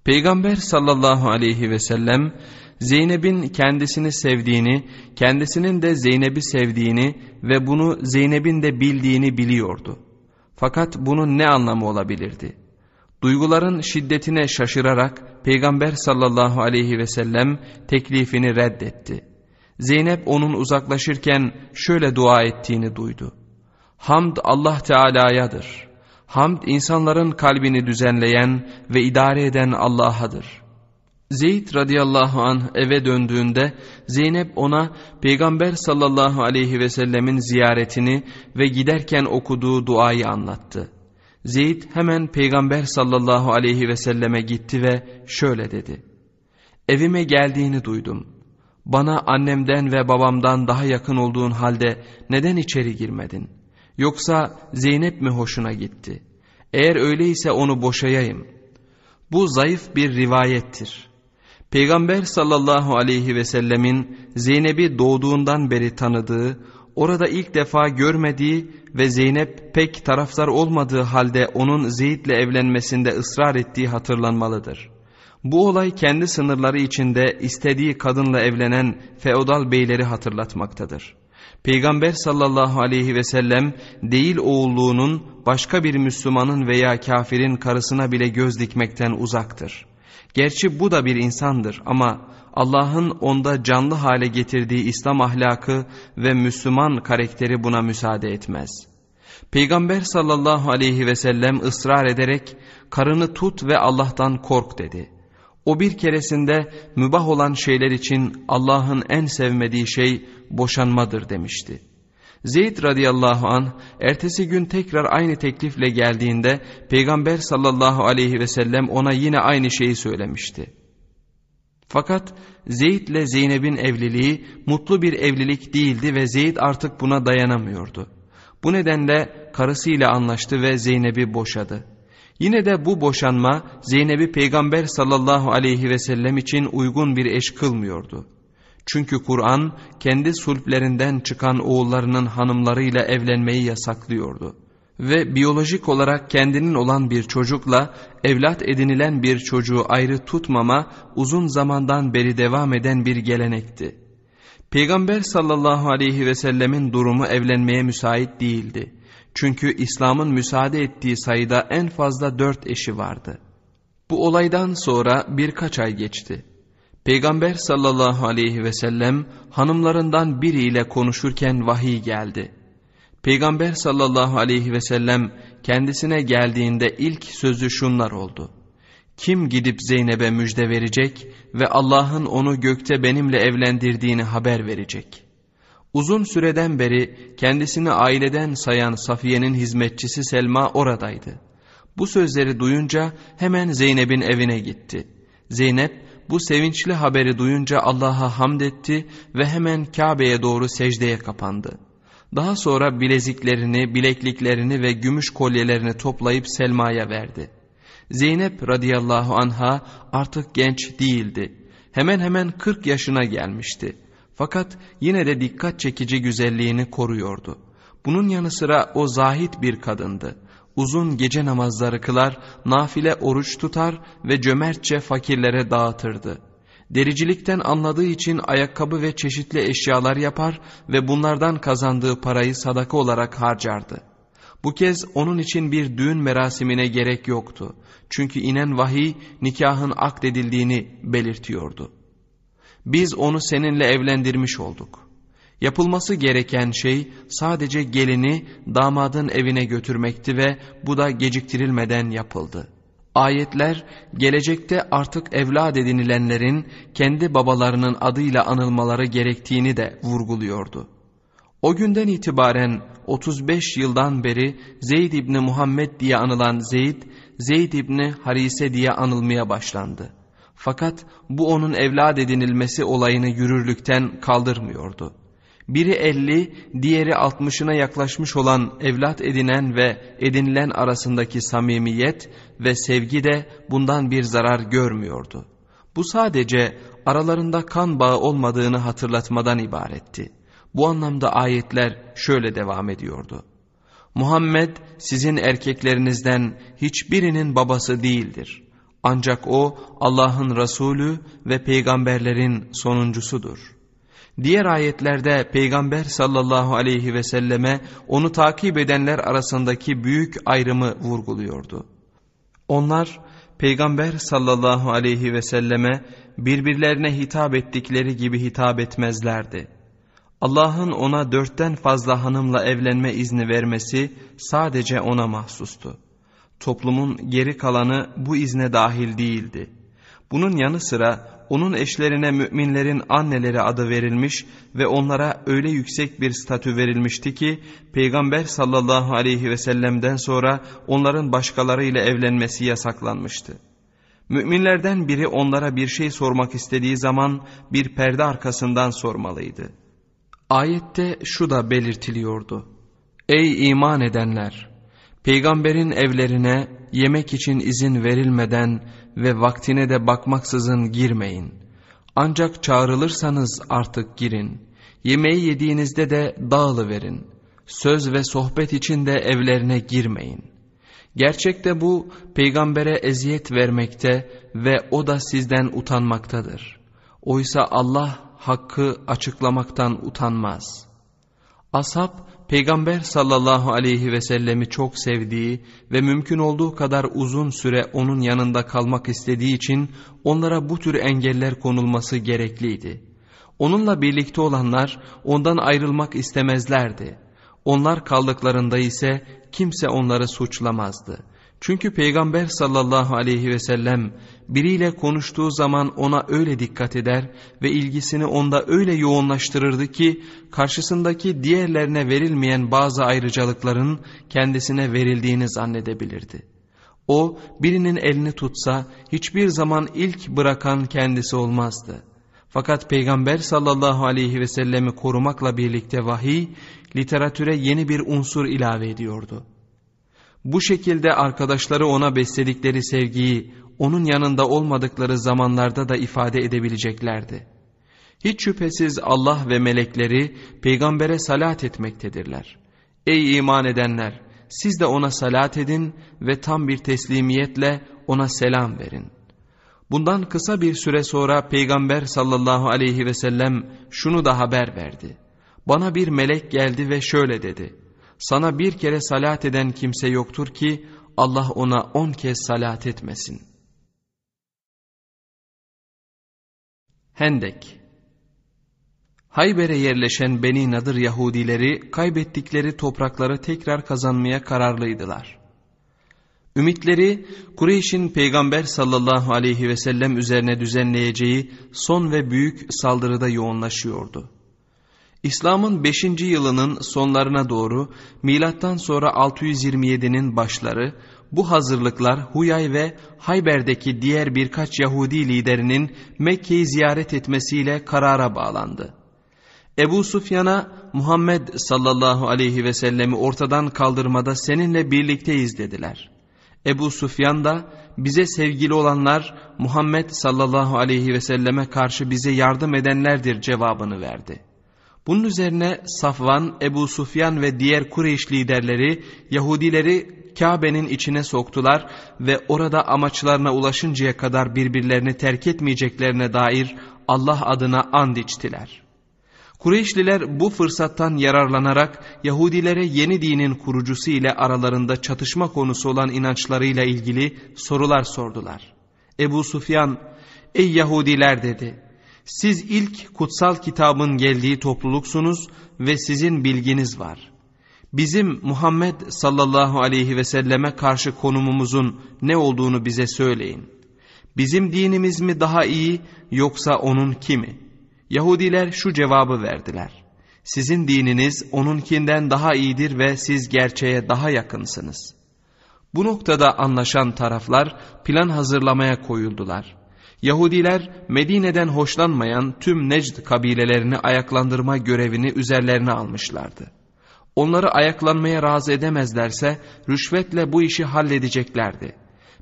Peygamber sallallahu aleyhi ve sellem Zeynep'in kendisini sevdiğini, kendisinin de Zeynep'i sevdiğini ve bunu Zeynep'in de bildiğini biliyordu. Fakat bunun ne anlamı olabilirdi? Duyguların şiddetine şaşırarak Peygamber sallallahu aleyhi ve sellem teklifini reddetti. Zeynep onun uzaklaşırken şöyle dua ettiğini duydu. Hamd Allah Teala'yadır. Hamd insanların kalbini düzenleyen ve idare eden Allah'adır. Zeyd radıyallahu anh eve döndüğünde Zeynep ona Peygamber sallallahu aleyhi ve sellemin ziyaretini ve giderken okuduğu duayı anlattı. Zeyd hemen Peygamber sallallahu aleyhi ve selleme gitti ve şöyle dedi. Evime geldiğini duydum. Bana annemden ve babamdan daha yakın olduğun halde neden içeri girmedin? Yoksa Zeynep mi hoşuna gitti? Eğer öyleyse onu boşayayım. Bu zayıf bir rivayettir. Peygamber sallallahu aleyhi ve sellemin Zeynep'i doğduğundan beri tanıdığı, orada ilk defa görmediği ve Zeynep pek taraftar olmadığı halde onun Zeyd'le evlenmesinde ısrar ettiği hatırlanmalıdır. Bu olay kendi sınırları içinde istediği kadınla evlenen feodal beyleri hatırlatmaktadır. Peygamber sallallahu aleyhi ve sellem değil oğulluğunun başka bir Müslümanın veya kafirin karısına bile göz dikmekten uzaktır.'' Gerçi bu da bir insandır ama Allah'ın onda canlı hale getirdiği İslam ahlakı ve Müslüman karakteri buna müsaade etmez. Peygamber sallallahu aleyhi ve sellem ısrar ederek karını tut ve Allah'tan kork dedi. O bir keresinde mübah olan şeyler için Allah'ın en sevmediği şey boşanmadır demişti. Zeyd radıyallahu an ertesi gün tekrar aynı teklifle geldiğinde Peygamber sallallahu aleyhi ve sellem ona yine aynı şeyi söylemişti. Fakat Zeyd ile Zeynep'in evliliği mutlu bir evlilik değildi ve Zeyd artık buna dayanamıyordu. Bu nedenle karısıyla anlaştı ve Zeynep'i boşadı. Yine de bu boşanma Zeynep'i Peygamber sallallahu aleyhi ve sellem için uygun bir eş kılmıyordu. Çünkü Kur'an kendi sulplerinden çıkan oğullarının hanımlarıyla evlenmeyi yasaklıyordu. Ve biyolojik olarak kendinin olan bir çocukla evlat edinilen bir çocuğu ayrı tutmama uzun zamandan beri devam eden bir gelenekti. Peygamber sallallahu aleyhi ve sellemin durumu evlenmeye müsait değildi. Çünkü İslam'ın müsaade ettiği sayıda en fazla dört eşi vardı. Bu olaydan sonra birkaç ay geçti. Peygamber sallallahu aleyhi ve sellem hanımlarından biriyle konuşurken vahiy geldi. Peygamber sallallahu aleyhi ve sellem kendisine geldiğinde ilk sözü şunlar oldu. Kim gidip Zeynep'e müjde verecek ve Allah'ın onu gökte benimle evlendirdiğini haber verecek? Uzun süreden beri kendisini aileden sayan Safiye'nin hizmetçisi Selma oradaydı. Bu sözleri duyunca hemen Zeynep'in evine gitti. Zeynep bu sevinçli haberi duyunca Allah'a hamd etti ve hemen Kabe'ye doğru secdeye kapandı. Daha sonra bileziklerini, bilekliklerini ve gümüş kolyelerini toplayıp Selma'ya verdi. Zeynep radıyallahu anha artık genç değildi. Hemen hemen 40 yaşına gelmişti. Fakat yine de dikkat çekici güzelliğini koruyordu. Bunun yanı sıra o zahit bir kadındı. Uzun gece namazları kılar, nafile oruç tutar ve cömertçe fakirlere dağıtırdı. Dericilikten anladığı için ayakkabı ve çeşitli eşyalar yapar ve bunlardan kazandığı parayı sadaka olarak harcardı. Bu kez onun için bir düğün merasimine gerek yoktu. Çünkü inen vahiy nikahın akdedildiğini belirtiyordu. Biz onu seninle evlendirmiş olduk. Yapılması gereken şey sadece gelini damadın evine götürmekti ve bu da geciktirilmeden yapıldı. Ayetler gelecekte artık evlad edinilenlerin kendi babalarının adıyla anılmaları gerektiğini de vurguluyordu. O günden itibaren 35 yıldan beri Zeyd İbni Muhammed diye anılan Zeyd, Zeyd İbni Harise diye anılmaya başlandı. Fakat bu onun evlad edinilmesi olayını yürürlükten kaldırmıyordu. Biri elli, diğeri altmışına yaklaşmış olan evlat edinen ve edinilen arasındaki samimiyet ve sevgi de bundan bir zarar görmüyordu. Bu sadece aralarında kan bağı olmadığını hatırlatmadan ibaretti. Bu anlamda ayetler şöyle devam ediyordu. Muhammed sizin erkeklerinizden hiçbirinin babası değildir. Ancak o Allah'ın Resulü ve peygamberlerin sonuncusudur.'' Diğer ayetlerde Peygamber sallallahu aleyhi ve selleme onu takip edenler arasındaki büyük ayrımı vurguluyordu. Onlar Peygamber sallallahu aleyhi ve selleme birbirlerine hitap ettikleri gibi hitap etmezlerdi. Allah'ın ona dörtten fazla hanımla evlenme izni vermesi sadece ona mahsustu. Toplumun geri kalanı bu izne dahil değildi. Bunun yanı sıra onun eşlerine müminlerin anneleri adı verilmiş ve onlara öyle yüksek bir statü verilmişti ki Peygamber sallallahu aleyhi ve sellem'den sonra onların başkalarıyla evlenmesi yasaklanmıştı. Müminlerden biri onlara bir şey sormak istediği zaman bir perde arkasından sormalıydı. Ayette şu da belirtiliyordu. Ey iman edenler! Peygamberin evlerine yemek için izin verilmeden ve vaktine de bakmaksızın girmeyin. Ancak çağrılırsanız artık girin. Yemeği yediğinizde de dağılıverin. Söz ve sohbet için de evlerine girmeyin. Gerçekte bu peygambere eziyet vermekte ve o da sizden utanmaktadır. Oysa Allah hakkı açıklamaktan utanmaz. Ashab Peygamber sallallahu aleyhi ve sellemi çok sevdiği ve mümkün olduğu kadar uzun süre onun yanında kalmak istediği için onlara bu tür engeller konulması gerekliydi. Onunla birlikte olanlar ondan ayrılmak istemezlerdi. Onlar kaldıklarında ise kimse onları suçlamazdı. Çünkü Peygamber sallallahu aleyhi ve sellem biriyle konuştuğu zaman ona öyle dikkat eder ve ilgisini onda öyle yoğunlaştırırdı ki karşısındaki diğerlerine verilmeyen bazı ayrıcalıkların kendisine verildiğini zannedebilirdi. O birinin elini tutsa hiçbir zaman ilk bırakan kendisi olmazdı. Fakat Peygamber sallallahu aleyhi ve sellemi korumakla birlikte vahiy literatüre yeni bir unsur ilave ediyordu. Bu şekilde arkadaşları ona besledikleri sevgiyi onun yanında olmadıkları zamanlarda da ifade edebileceklerdi. Hiç şüphesiz Allah ve melekleri peygambere salat etmektedirler. Ey iman edenler! Siz de ona salat edin ve tam bir teslimiyetle ona selam verin. Bundan kısa bir süre sonra Peygamber sallallahu aleyhi ve sellem şunu da haber verdi. Bana bir melek geldi ve şöyle dedi. Sana bir kere salat eden kimse yoktur ki Allah ona on kez salat etmesin. Hendek Hayber'e yerleşen Beni Nadır Yahudileri kaybettikleri toprakları tekrar kazanmaya kararlıydılar. Ümitleri Kureyş'in Peygamber sallallahu aleyhi ve sellem üzerine düzenleyeceği son ve büyük saldırıda yoğunlaşıyordu. İslam'ın 5. yılının sonlarına doğru milattan sonra 627'nin başları bu hazırlıklar Huyay ve Hayber'deki diğer birkaç Yahudi liderinin Mekke'yi ziyaret etmesiyle karara bağlandı. Ebu Sufyan'a Muhammed sallallahu aleyhi ve sellemi ortadan kaldırmada seninle birlikteyiz dediler. Ebu Sufyan da bize sevgili olanlar Muhammed sallallahu aleyhi ve selleme karşı bize yardım edenlerdir cevabını verdi. Bunun üzerine Safvan, Ebu Sufyan ve diğer Kureyş liderleri Yahudileri Kabe'nin içine soktular ve orada amaçlarına ulaşıncaya kadar birbirlerini terk etmeyeceklerine dair Allah adına and içtiler.'' Kureyşliler bu fırsattan yararlanarak Yahudilere yeni dinin kurucusu ile aralarında çatışma konusu olan inançlarıyla ilgili sorular sordular. Ebu Sufyan, ey Yahudiler dedi, siz ilk kutsal kitabın geldiği topluluksunuz ve sizin bilginiz var. Bizim Muhammed sallallahu aleyhi ve selleme karşı konumumuzun ne olduğunu bize söyleyin. Bizim dinimiz mi daha iyi yoksa onun kimi?'' Yahudiler şu cevabı verdiler. Sizin dininiz onunkinden daha iyidir ve siz gerçeğe daha yakınsınız. Bu noktada anlaşan taraflar plan hazırlamaya koyuldular. Yahudiler Medine'den hoşlanmayan tüm Necd kabilelerini ayaklandırma görevini üzerlerine almışlardı. Onları ayaklanmaya razı edemezlerse rüşvetle bu işi halledeceklerdi.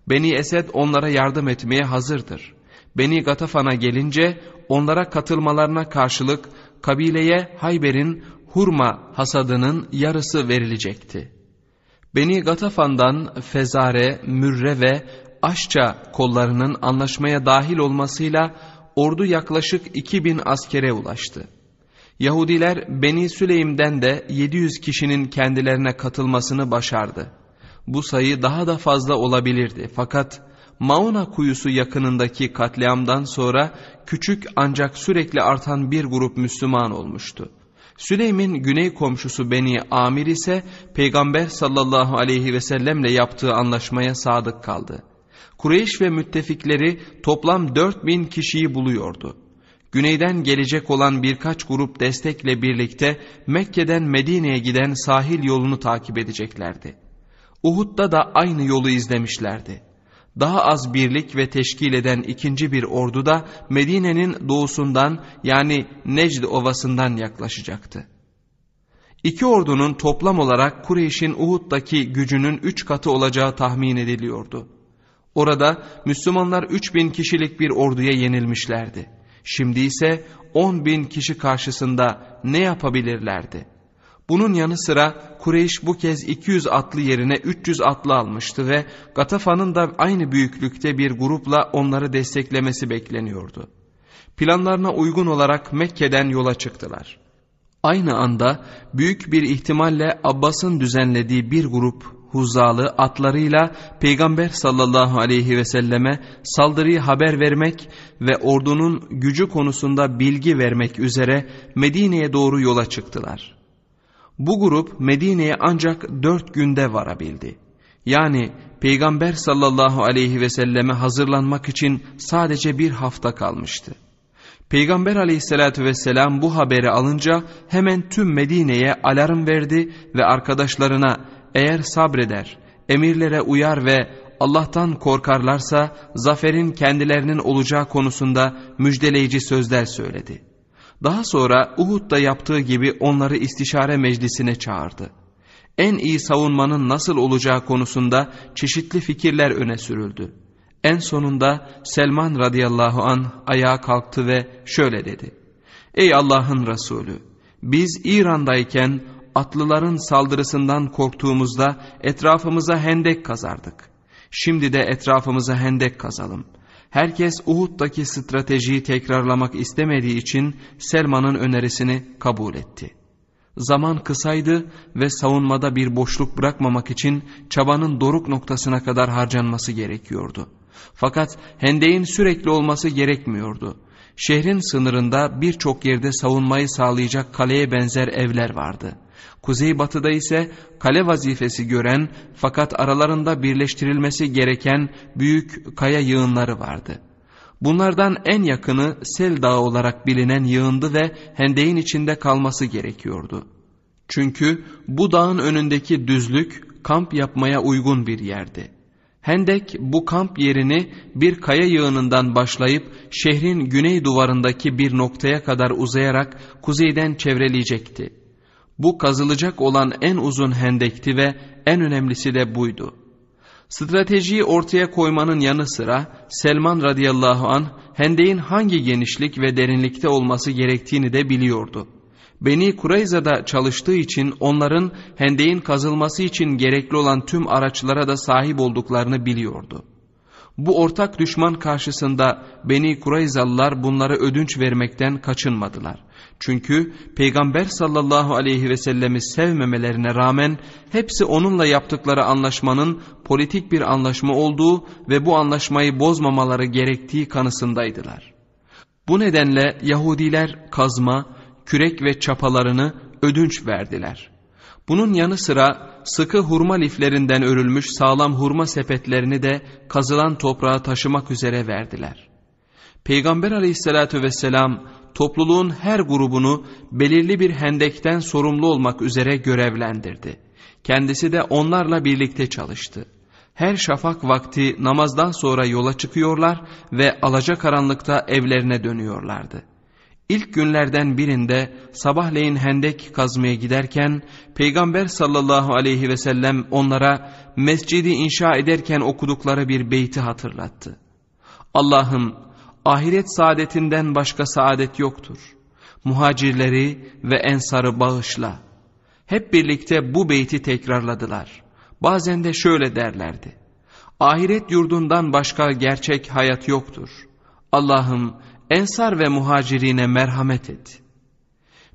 Beni Esed onlara yardım etmeye hazırdır. Beni Gatafan'a gelince onlara katılmalarına karşılık kabileye Hayber'in hurma hasadının yarısı verilecekti. Beni Gatafan'dan Fezare, Mürre ve Aşça kollarının anlaşmaya dahil olmasıyla ordu yaklaşık 2000 askere ulaştı. Yahudiler Beni Süleym'den de 700 kişinin kendilerine katılmasını başardı. Bu sayı daha da fazla olabilirdi fakat Mauna kuyusu yakınındaki katliamdan sonra küçük ancak sürekli artan bir grup Müslüman olmuştu. Süleym'in güney komşusu Beni Amir ise Peygamber sallallahu aleyhi ve sellemle yaptığı anlaşmaya sadık kaldı. Kureyş ve müttefikleri toplam 4000 kişiyi buluyordu. Güneyden gelecek olan birkaç grup destekle birlikte Mekke'den Medine'ye giden sahil yolunu takip edeceklerdi. Uhud'da da aynı yolu izlemişlerdi daha az birlik ve teşkil eden ikinci bir ordu da Medine'nin doğusundan yani Necd ovasından yaklaşacaktı. İki ordunun toplam olarak Kureyş'in Uhud'daki gücünün üç katı olacağı tahmin ediliyordu. Orada Müslümanlar üç bin kişilik bir orduya yenilmişlerdi. Şimdi ise on bin kişi karşısında ne yapabilirlerdi? Bunun yanı sıra Kureyş bu kez 200 atlı yerine 300 atlı almıştı ve Gatafa'nın da aynı büyüklükte bir grupla onları desteklemesi bekleniyordu. Planlarına uygun olarak Mekke'den yola çıktılar. Aynı anda büyük bir ihtimalle Abbas'ın düzenlediği bir grup huzalı atlarıyla Peygamber sallallahu aleyhi ve selleme saldırıyı haber vermek ve ordunun gücü konusunda bilgi vermek üzere Medine'ye doğru yola çıktılar. Bu grup Medine'ye ancak dört günde varabildi. Yani Peygamber sallallahu aleyhi ve selleme hazırlanmak için sadece bir hafta kalmıştı. Peygamber aleyhissalatü vesselam bu haberi alınca hemen tüm Medine'ye alarm verdi ve arkadaşlarına eğer sabreder, emirlere uyar ve Allah'tan korkarlarsa zaferin kendilerinin olacağı konusunda müjdeleyici sözler söyledi. Daha sonra Uhud'da yaptığı gibi onları istişare meclisine çağırdı. En iyi savunmanın nasıl olacağı konusunda çeşitli fikirler öne sürüldü. En sonunda Selman radıyallahu an ayağa kalktı ve şöyle dedi. Ey Allah'ın Resulü biz İran'dayken atlıların saldırısından korktuğumuzda etrafımıza hendek kazardık. Şimdi de etrafımıza hendek kazalım. Herkes Uhud'daki stratejiyi tekrarlamak istemediği için Selman'ın önerisini kabul etti. Zaman kısaydı ve savunmada bir boşluk bırakmamak için çabanın doruk noktasına kadar harcanması gerekiyordu. Fakat hendeğin sürekli olması gerekmiyordu. Şehrin sınırında birçok yerde savunmayı sağlayacak kaleye benzer evler vardı. Kuzeybatıda ise kale vazifesi gören fakat aralarında birleştirilmesi gereken büyük kaya yığınları vardı. Bunlardan en yakını Sel Dağı olarak bilinen yığındı ve hendeğin içinde kalması gerekiyordu. Çünkü bu dağın önündeki düzlük kamp yapmaya uygun bir yerdi. Hendek bu kamp yerini bir kaya yığınından başlayıp şehrin güney duvarındaki bir noktaya kadar uzayarak kuzeyden çevreleyecekti. Bu kazılacak olan en uzun hendekti ve en önemlisi de buydu. Stratejiyi ortaya koymanın yanı sıra Selman radıyallahu an hendeğin hangi genişlik ve derinlikte olması gerektiğini de biliyordu. Beni Kureyza'da çalıştığı için onların hendeğin kazılması için gerekli olan tüm araçlara da sahip olduklarını biliyordu. Bu ortak düşman karşısında Beni Kureyzalılar bunları ödünç vermekten kaçınmadılar. Çünkü Peygamber sallallahu aleyhi ve sellemi sevmemelerine rağmen hepsi onunla yaptıkları anlaşmanın politik bir anlaşma olduğu ve bu anlaşmayı bozmamaları gerektiği kanısındaydılar. Bu nedenle Yahudiler kazma, kürek ve çapalarını ödünç verdiler. Bunun yanı sıra sıkı hurma liflerinden örülmüş sağlam hurma sepetlerini de kazılan toprağa taşımak üzere verdiler. Peygamber aleyhissalatü vesselam topluluğun her grubunu belirli bir hendekten sorumlu olmak üzere görevlendirdi. Kendisi de onlarla birlikte çalıştı. Her şafak vakti namazdan sonra yola çıkıyorlar ve alacakaranlıkta evlerine dönüyorlardı. İlk günlerden birinde sabahleyin hendek kazmaya giderken Peygamber sallallahu aleyhi ve sellem onlara mescidi inşa ederken okudukları bir beyti hatırlattı. Allah'ım ahiret saadetinden başka saadet yoktur. Muhacirleri ve ensarı bağışla. Hep birlikte bu beyti tekrarladılar. Bazen de şöyle derlerdi. Ahiret yurdundan başka gerçek hayat yoktur. Allah'ım ensar ve muhacirine merhamet et.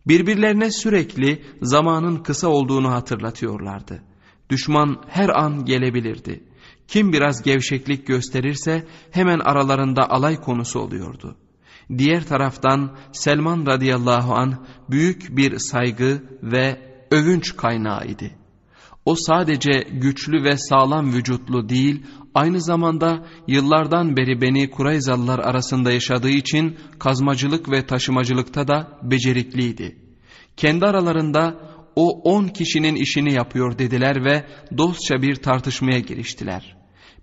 Birbirlerine sürekli zamanın kısa olduğunu hatırlatıyorlardı. Düşman her an gelebilirdi. Kim biraz gevşeklik gösterirse hemen aralarında alay konusu oluyordu. Diğer taraftan Selman radıyallahu an büyük bir saygı ve övünç kaynağıydı. O sadece güçlü ve sağlam vücutlu değil, aynı zamanda yıllardan beri Beni Kurayzalılar arasında yaşadığı için kazmacılık ve taşımacılıkta da becerikliydi. Kendi aralarında o on kişinin işini yapıyor dediler ve dostça bir tartışmaya giriştiler.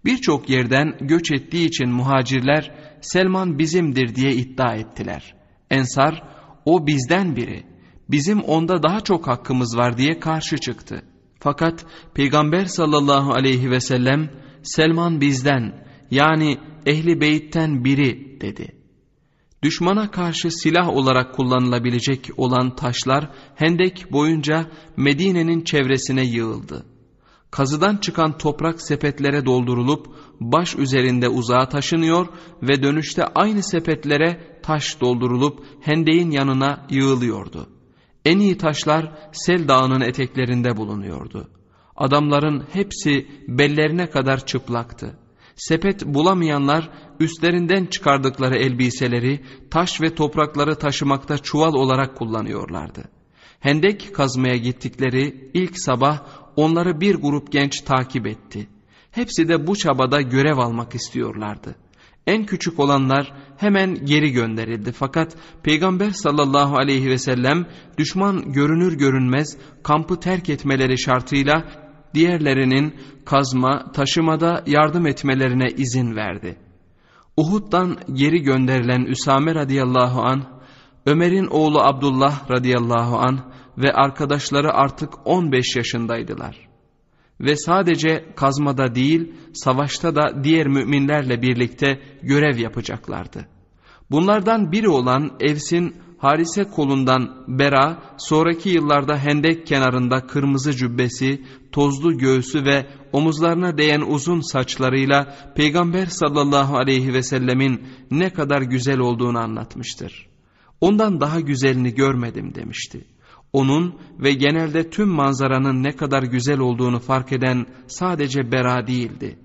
Birçok yerden göç ettiği için muhacirler Selman bizimdir diye iddia ettiler. Ensar o bizden biri, bizim onda daha çok hakkımız var diye karşı çıktı. Fakat Peygamber sallallahu aleyhi ve sellem Selman bizden yani ehli beyitten biri dedi. Düşmana karşı silah olarak kullanılabilecek olan taşlar hendek boyunca Medine'nin çevresine yığıldı. Kazıdan çıkan toprak sepetlere doldurulup baş üzerinde uzağa taşınıyor ve dönüşte aynı sepetlere taş doldurulup hendeğin yanına yığılıyordu. En iyi taşlar Sel Dağı'nın eteklerinde bulunuyordu. Adamların hepsi bellerine kadar çıplaktı. Sepet bulamayanlar üstlerinden çıkardıkları elbiseleri taş ve toprakları taşımakta çuval olarak kullanıyorlardı. Hendek kazmaya gittikleri ilk sabah onları bir grup genç takip etti. Hepsi de bu çabada görev almak istiyorlardı. En küçük olanlar hemen geri gönderildi fakat Peygamber sallallahu aleyhi ve sellem düşman görünür görünmez kampı terk etmeleri şartıyla diğerlerinin kazma, taşımada yardım etmelerine izin verdi. Uhud'dan geri gönderilen Üsame radıyallahu an, Ömer'in oğlu Abdullah radıyallahu an ve arkadaşları artık 15 yaşındaydılar. Ve sadece kazmada değil, savaşta da diğer müminlerle birlikte görev yapacaklardı. Bunlardan biri olan Evs'in Harise kolundan Bera, sonraki yıllarda hendek kenarında kırmızı cübbesi, tozlu göğsü ve omuzlarına değen uzun saçlarıyla Peygamber sallallahu aleyhi ve sellemin ne kadar güzel olduğunu anlatmıştır. Ondan daha güzelini görmedim demişti. Onun ve genelde tüm manzaranın ne kadar güzel olduğunu fark eden sadece Bera değildi.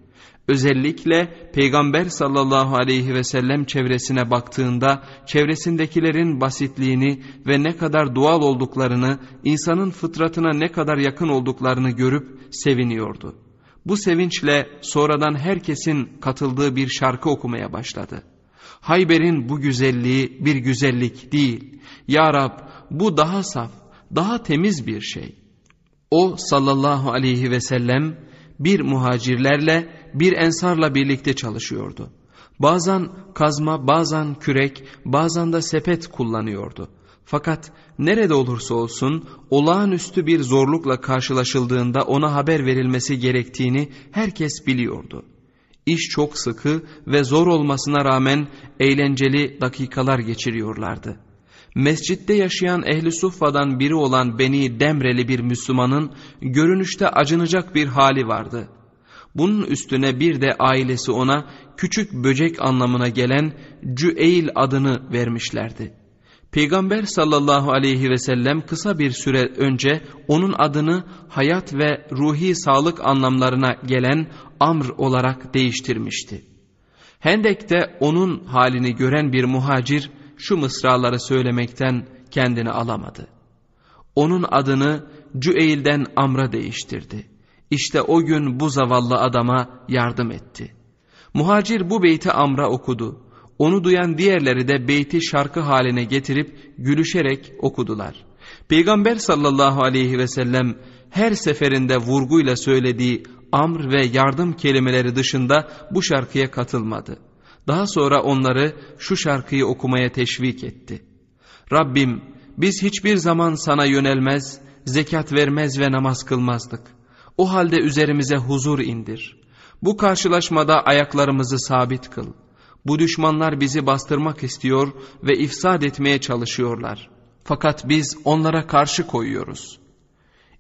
Özellikle Peygamber sallallahu aleyhi ve sellem çevresine baktığında çevresindekilerin basitliğini ve ne kadar doğal olduklarını, insanın fıtratına ne kadar yakın olduklarını görüp seviniyordu. Bu sevinçle sonradan herkesin katıldığı bir şarkı okumaya başladı. Hayber'in bu güzelliği bir güzellik değil. Ya Rab bu daha saf, daha temiz bir şey. O sallallahu aleyhi ve sellem bir muhacirlerle bir ensarla birlikte çalışıyordu. Bazen kazma, bazen kürek, bazen de sepet kullanıyordu. Fakat nerede olursa olsun olağanüstü bir zorlukla karşılaşıldığında ona haber verilmesi gerektiğini herkes biliyordu. İş çok sıkı ve zor olmasına rağmen eğlenceli dakikalar geçiriyorlardı. Mescitte yaşayan ehli suffa'dan biri olan Beni Demreli bir Müslümanın görünüşte acınacak bir hali vardı. Bunun üstüne bir de ailesi ona küçük böcek anlamına gelen Cüeil adını vermişlerdi. Peygamber sallallahu aleyhi ve sellem kısa bir süre önce onun adını hayat ve ruhi sağlık anlamlarına gelen Amr olarak değiştirmişti. Hendek'te onun halini gören bir muhacir şu mısraları söylemekten kendini alamadı. Onun adını Cüeyl'den Amr'a değiştirdi. İşte o gün bu zavallı adama yardım etti. Muhacir bu beyti Amr'a okudu. Onu duyan diğerleri de beyti şarkı haline getirip gülüşerek okudular. Peygamber sallallahu aleyhi ve sellem her seferinde vurguyla söylediği amr ve yardım kelimeleri dışında bu şarkıya katılmadı. Daha sonra onları şu şarkıyı okumaya teşvik etti. Rabbim biz hiçbir zaman sana yönelmez, zekat vermez ve namaz kılmazdık. O halde üzerimize huzur indir. Bu karşılaşmada ayaklarımızı sabit kıl. Bu düşmanlar bizi bastırmak istiyor ve ifsad etmeye çalışıyorlar. Fakat biz onlara karşı koyuyoruz.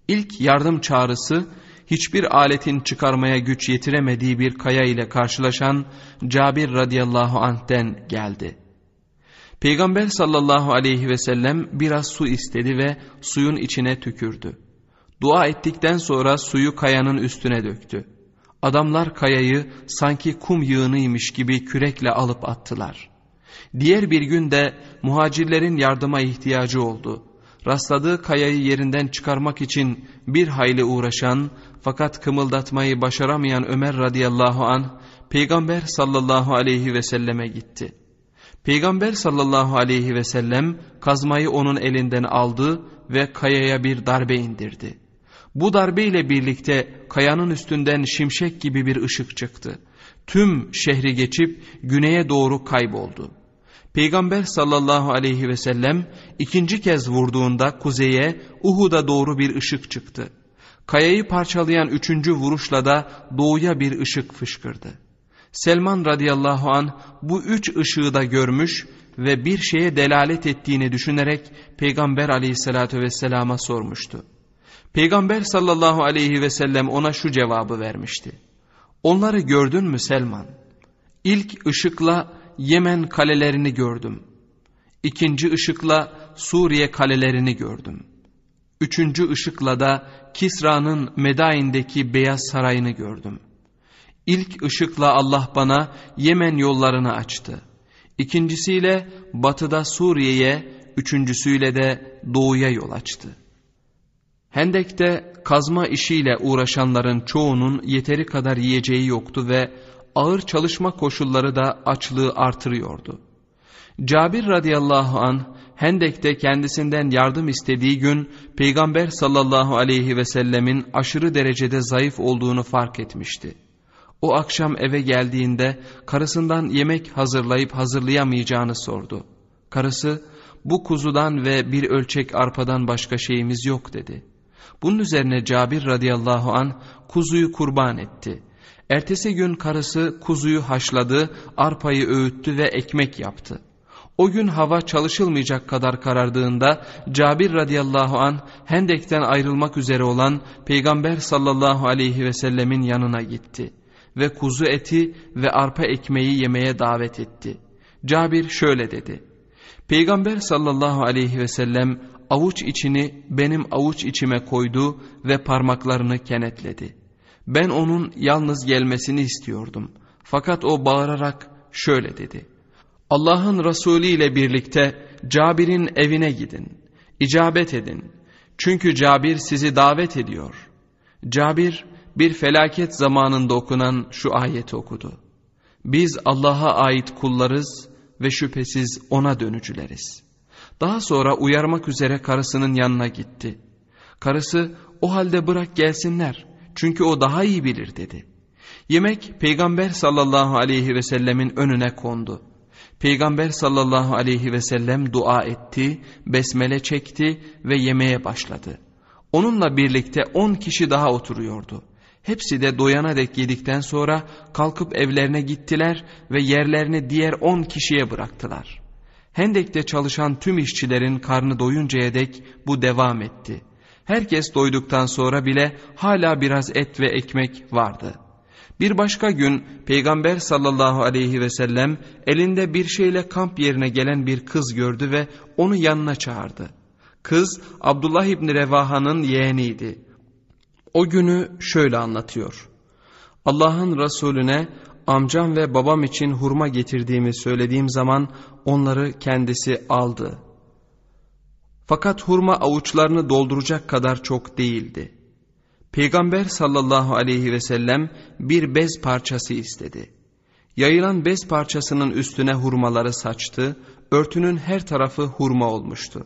İlk yardım çağrısı hiçbir aletin çıkarmaya güç yetiremediği bir kaya ile karşılaşan Cabir radıyallahu anh'ten geldi. Peygamber sallallahu aleyhi ve sellem biraz su istedi ve suyun içine tükürdü. Dua ettikten sonra suyu kayanın üstüne döktü. Adamlar kayayı sanki kum yığınıymış gibi kürekle alıp attılar. Diğer bir gün de muhacirlerin yardıma ihtiyacı oldu. Rastladığı kayayı yerinden çıkarmak için bir hayli uğraşan fakat kımıldatmayı başaramayan Ömer radıyallahu an Peygamber sallallahu aleyhi ve selleme gitti. Peygamber sallallahu aleyhi ve sellem kazmayı onun elinden aldı ve kayaya bir darbe indirdi. Bu darbe ile birlikte kayanın üstünden şimşek gibi bir ışık çıktı. Tüm şehri geçip güneye doğru kayboldu. Peygamber sallallahu aleyhi ve sellem ikinci kez vurduğunda kuzeye Uhud'a doğru bir ışık çıktı. Kayayı parçalayan üçüncü vuruşla da doğuya bir ışık fışkırdı. Selman radıyallahu an bu üç ışığı da görmüş ve bir şeye delalet ettiğini düşünerek Peygamber aleyhissalatü vesselama sormuştu. Peygamber sallallahu aleyhi ve sellem ona şu cevabı vermişti. Onları gördün mü Selman? İlk ışıkla Yemen kalelerini gördüm. İkinci ışıkla Suriye kalelerini gördüm. Üçüncü ışıkla da Kisra'nın Medain'deki Beyaz Sarayı'nı gördüm. İlk ışıkla Allah bana Yemen yollarını açtı. İkincisiyle batıda Suriye'ye, üçüncüsüyle de doğuya yol açtı. Hendek'te kazma işiyle uğraşanların çoğunun yeteri kadar yiyeceği yoktu ve ağır çalışma koşulları da açlığı artırıyordu. Cabir radıyallahu an Hendek'te kendisinden yardım istediği gün Peygamber sallallahu aleyhi ve sellemin aşırı derecede zayıf olduğunu fark etmişti. O akşam eve geldiğinde karısından yemek hazırlayıp hazırlayamayacağını sordu. Karısı bu kuzudan ve bir ölçek arpadan başka şeyimiz yok dedi. Bunun üzerine Cabir radıyallahu an kuzuyu kurban etti. Ertesi gün karısı kuzuyu haşladı, arpayı öğüttü ve ekmek yaptı. O gün hava çalışılmayacak kadar karardığında Cabir radıyallahu an Hendek'ten ayrılmak üzere olan Peygamber sallallahu aleyhi ve sellemin yanına gitti ve kuzu eti ve arpa ekmeği yemeye davet etti. Cabir şöyle dedi. Peygamber sallallahu aleyhi ve sellem avuç içini benim avuç içime koydu ve parmaklarını kenetledi. Ben onun yalnız gelmesini istiyordum. Fakat o bağırarak şöyle dedi. Allah'ın Resulü ile birlikte Cabir'in evine gidin. İcabet edin. Çünkü Cabir sizi davet ediyor. Cabir bir felaket zamanında okunan şu ayeti okudu. Biz Allah'a ait kullarız ve şüphesiz ona dönücüleriz. Daha sonra uyarmak üzere karısının yanına gitti. Karısı o halde bırak gelsinler çünkü o daha iyi bilir dedi. Yemek peygamber sallallahu aleyhi ve sellemin önüne kondu. Peygamber sallallahu aleyhi ve sellem dua etti, besmele çekti ve yemeye başladı. Onunla birlikte on kişi daha oturuyordu. Hepsi de doyana dek yedikten sonra kalkıp evlerine gittiler ve yerlerini diğer on kişiye bıraktılar. Hendek'te çalışan tüm işçilerin karnı doyuncaya dek bu devam etti. Herkes doyduktan sonra bile hala biraz et ve ekmek vardı. Bir başka gün Peygamber sallallahu aleyhi ve sellem elinde bir şeyle kamp yerine gelen bir kız gördü ve onu yanına çağırdı. Kız Abdullah İbni Revaha'nın yeğeniydi. O günü şöyle anlatıyor. Allah'ın Resulüne amcam ve babam için hurma getirdiğimi söylediğim zaman onları kendisi aldı. Fakat hurma avuçlarını dolduracak kadar çok değildi. Peygamber sallallahu aleyhi ve sellem bir bez parçası istedi. Yayılan bez parçasının üstüne hurmaları saçtı, örtünün her tarafı hurma olmuştu.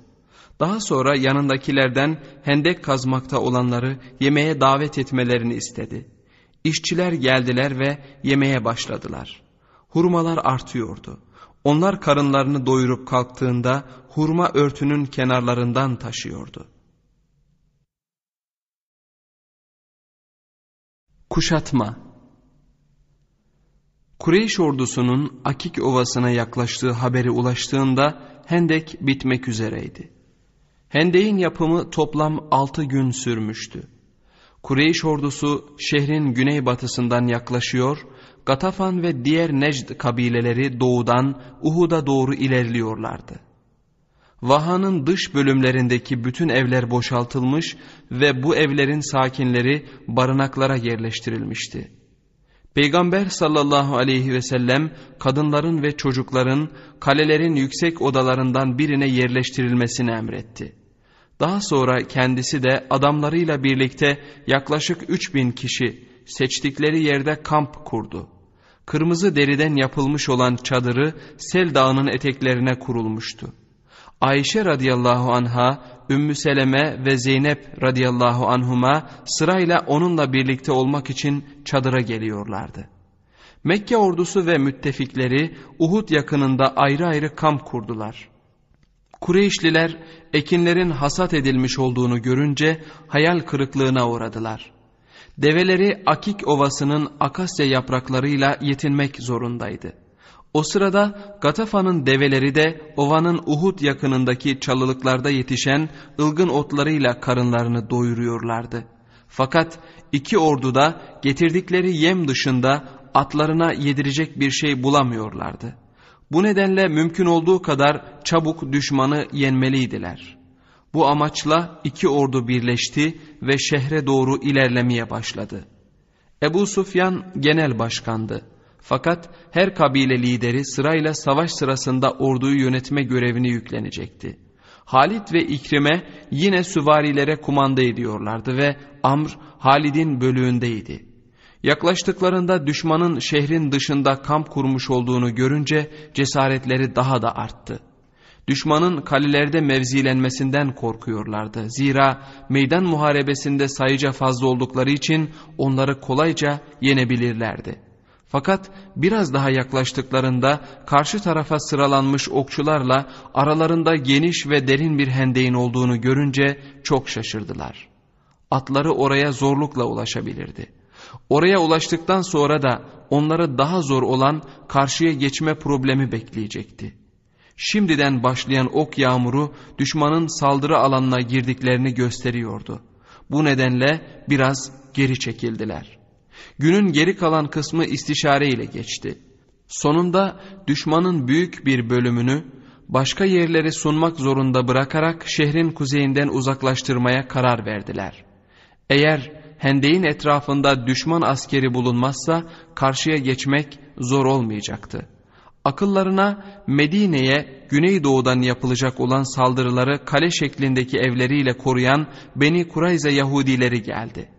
Daha sonra yanındakilerden hendek kazmakta olanları yemeğe davet etmelerini istedi. İşçiler geldiler ve yemeye başladılar. Hurmalar artıyordu. Onlar karınlarını doyurup kalktığında hurma örtünün kenarlarından taşıyordu. Kuşatma Kureyş ordusunun Akik Ovası'na yaklaştığı haberi ulaştığında Hendek bitmek üzereydi. Hendeğin yapımı toplam altı gün sürmüştü. Kureyş ordusu şehrin güneybatısından yaklaşıyor, Gatafan ve diğer Necd kabileleri doğudan Uhud'a doğru ilerliyorlardı. Vaha'nın dış bölümlerindeki bütün evler boşaltılmış ve bu evlerin sakinleri barınaklara yerleştirilmişti. Peygamber sallallahu aleyhi ve sellem kadınların ve çocukların kalelerin yüksek odalarından birine yerleştirilmesini emretti. Daha sonra kendisi de adamlarıyla birlikte yaklaşık 3000 kişi seçtikleri yerde kamp kurdu. Kırmızı deriden yapılmış olan çadırı Sel Dağı'nın eteklerine kurulmuştu. Ayşe radıyallahu anha, Ümmü Seleme ve Zeynep radıyallahu anhuma sırayla onunla birlikte olmak için çadıra geliyorlardı. Mekke ordusu ve müttefikleri Uhud yakınında ayrı ayrı kamp kurdular. Kureyşliler ekinlerin hasat edilmiş olduğunu görünce hayal kırıklığına uğradılar. Develeri Akik Ovası'nın akasya yapraklarıyla yetinmek zorundaydı. O sırada Gatafa'nın develeri de ovanın Uhud yakınındaki çalılıklarda yetişen ılgın otlarıyla karınlarını doyuruyorlardı. Fakat iki ordu da getirdikleri yem dışında atlarına yedirecek bir şey bulamıyorlardı. Bu nedenle mümkün olduğu kadar çabuk düşmanı yenmeliydiler. Bu amaçla iki ordu birleşti ve şehre doğru ilerlemeye başladı. Ebu Sufyan genel başkandı. Fakat her kabile lideri sırayla savaş sırasında orduyu yönetme görevini yüklenecekti. Halit ve İkrime yine süvarilere kumanda ediyorlardı ve Amr Halid'in bölüğündeydi. Yaklaştıklarında düşmanın şehrin dışında kamp kurmuş olduğunu görünce cesaretleri daha da arttı. Düşmanın kalelerde mevzilenmesinden korkuyorlardı. Zira meydan muharebesinde sayıca fazla oldukları için onları kolayca yenebilirlerdi. Fakat biraz daha yaklaştıklarında karşı tarafa sıralanmış okçularla aralarında geniş ve derin bir hendeğin olduğunu görünce çok şaşırdılar. Atları oraya zorlukla ulaşabilirdi. Oraya ulaştıktan sonra da onları daha zor olan karşıya geçme problemi bekleyecekti. Şimdiden başlayan ok yağmuru düşmanın saldırı alanına girdiklerini gösteriyordu. Bu nedenle biraz geri çekildiler. Günün geri kalan kısmı istişare ile geçti. Sonunda düşmanın büyük bir bölümünü başka yerlere sunmak zorunda bırakarak şehrin kuzeyinden uzaklaştırmaya karar verdiler. Eğer hendeyin etrafında düşman askeri bulunmazsa karşıya geçmek zor olmayacaktı. Akıllarına Medine'ye güneydoğudan yapılacak olan saldırıları kale şeklindeki evleriyle koruyan Beni Kurayza Yahudileri geldi.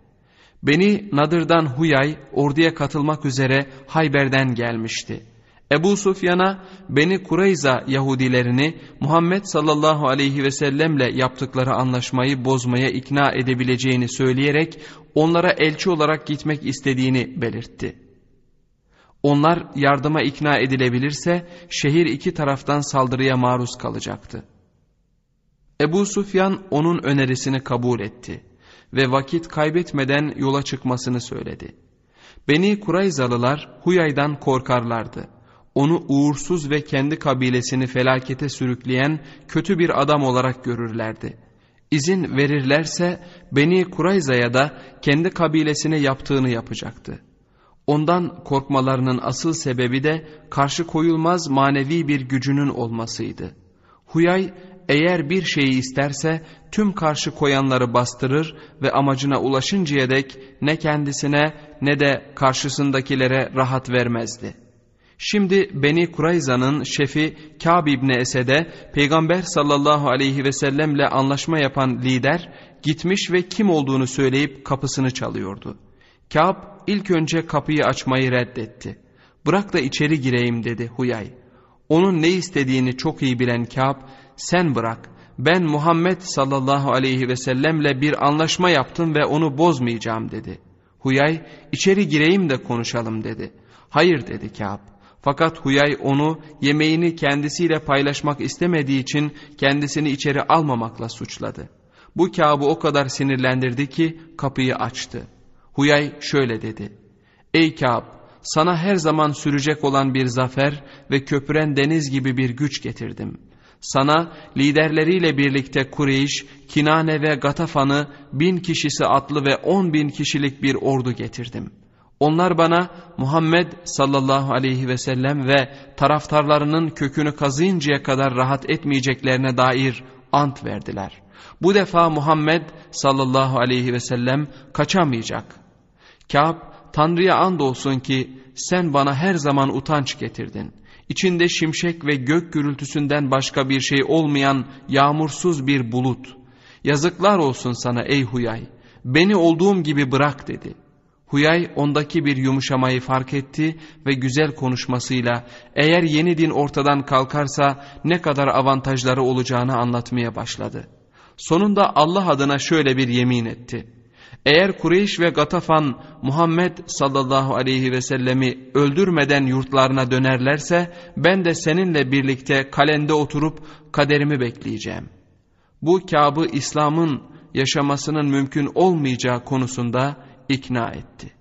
Beni Nadır'dan Huyay orduya katılmak üzere Hayber'den gelmişti. Ebu Sufyan'a Beni Kurayza Yahudilerini Muhammed sallallahu aleyhi ve sellemle yaptıkları anlaşmayı bozmaya ikna edebileceğini söyleyerek onlara elçi olarak gitmek istediğini belirtti. Onlar yardıma ikna edilebilirse şehir iki taraftan saldırıya maruz kalacaktı. Ebu Sufyan onun önerisini kabul etti ve vakit kaybetmeden yola çıkmasını söyledi. Beni Kurayzalılar Huyay'dan korkarlardı. Onu uğursuz ve kendi kabilesini felakete sürükleyen kötü bir adam olarak görürlerdi. İzin verirlerse Beni Kurayza'ya da kendi kabilesine yaptığını yapacaktı. Ondan korkmalarının asıl sebebi de karşı koyulmaz manevi bir gücünün olmasıydı. Huyay eğer bir şeyi isterse tüm karşı koyanları bastırır ve amacına ulaşıncaya dek ne kendisine ne de karşısındakilere rahat vermezdi. Şimdi Beni Kurayza'nın şefi Kâb İbni Esed'e Peygamber sallallahu aleyhi ve sellemle anlaşma yapan lider gitmiş ve kim olduğunu söyleyip kapısını çalıyordu. Kâb ilk önce kapıyı açmayı reddetti. Bırak da içeri gireyim dedi Huyay. Onun ne istediğini çok iyi bilen Kâb sen bırak ben Muhammed sallallahu aleyhi ve sellemle bir anlaşma yaptım ve onu bozmayacağım dedi. Huyay içeri gireyim de konuşalım dedi. Hayır dedi Kâb. Fakat Huyay onu yemeğini kendisiyle paylaşmak istemediği için kendisini içeri almamakla suçladı. Bu Kâb'ı o kadar sinirlendirdi ki kapıyı açtı. Huyay şöyle dedi. Ey Kâb sana her zaman sürecek olan bir zafer ve köpüren deniz gibi bir güç getirdim. Sana liderleriyle birlikte Kureyş, Kinane ve Gatafan'ı bin kişisi atlı ve on bin kişilik bir ordu getirdim. Onlar bana Muhammed sallallahu aleyhi ve sellem ve taraftarlarının kökünü kazıyıncaya kadar rahat etmeyeceklerine dair ant verdiler. Bu defa Muhammed sallallahu aleyhi ve sellem kaçamayacak. Kâb, Tanrı'ya andolsun ki sen bana her zaman utanç getirdin. İçinde şimşek ve gök gürültüsünden başka bir şey olmayan yağmursuz bir bulut. Yazıklar olsun sana ey Huyay, beni olduğum gibi bırak dedi. Huyay ondaki bir yumuşamayı fark etti ve güzel konuşmasıyla eğer yeni din ortadan kalkarsa ne kadar avantajları olacağını anlatmaya başladı. Sonunda Allah adına şöyle bir yemin etti. Eğer Kureyş ve Gatafan Muhammed sallallahu aleyhi ve sellemi öldürmeden yurtlarına dönerlerse ben de seninle birlikte kalende oturup kaderimi bekleyeceğim. Bu Kâb'ı İslam'ın yaşamasının mümkün olmayacağı konusunda ikna etti.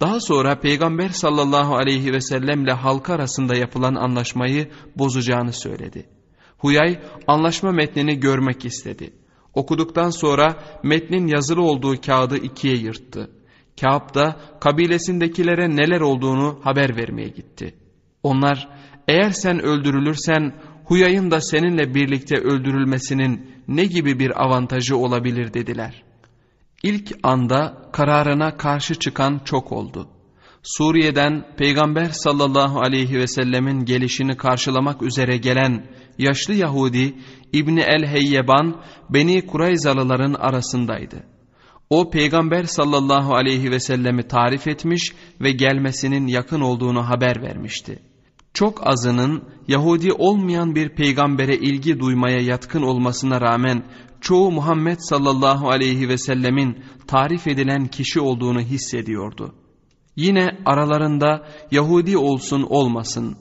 Daha sonra Peygamber sallallahu aleyhi ve sellemle halk arasında yapılan anlaşmayı bozacağını söyledi. Huyay anlaşma metnini görmek istedi. Okuduktan sonra metnin yazılı olduğu kağıdı ikiye yırttı. Kâb da kabilesindekilere neler olduğunu haber vermeye gitti. Onlar eğer sen öldürülürsen Huyay'ın da seninle birlikte öldürülmesinin ne gibi bir avantajı olabilir dediler. İlk anda kararına karşı çıkan çok oldu. Suriye'den Peygamber sallallahu aleyhi ve sellemin gelişini karşılamak üzere gelen yaşlı Yahudi İbni el-Heyyeban Beni Kurayzalıların arasındaydı. O peygamber sallallahu aleyhi ve sellemi tarif etmiş ve gelmesinin yakın olduğunu haber vermişti. Çok azının Yahudi olmayan bir peygambere ilgi duymaya yatkın olmasına rağmen çoğu Muhammed sallallahu aleyhi ve sellemin tarif edilen kişi olduğunu hissediyordu. Yine aralarında Yahudi olsun olmasın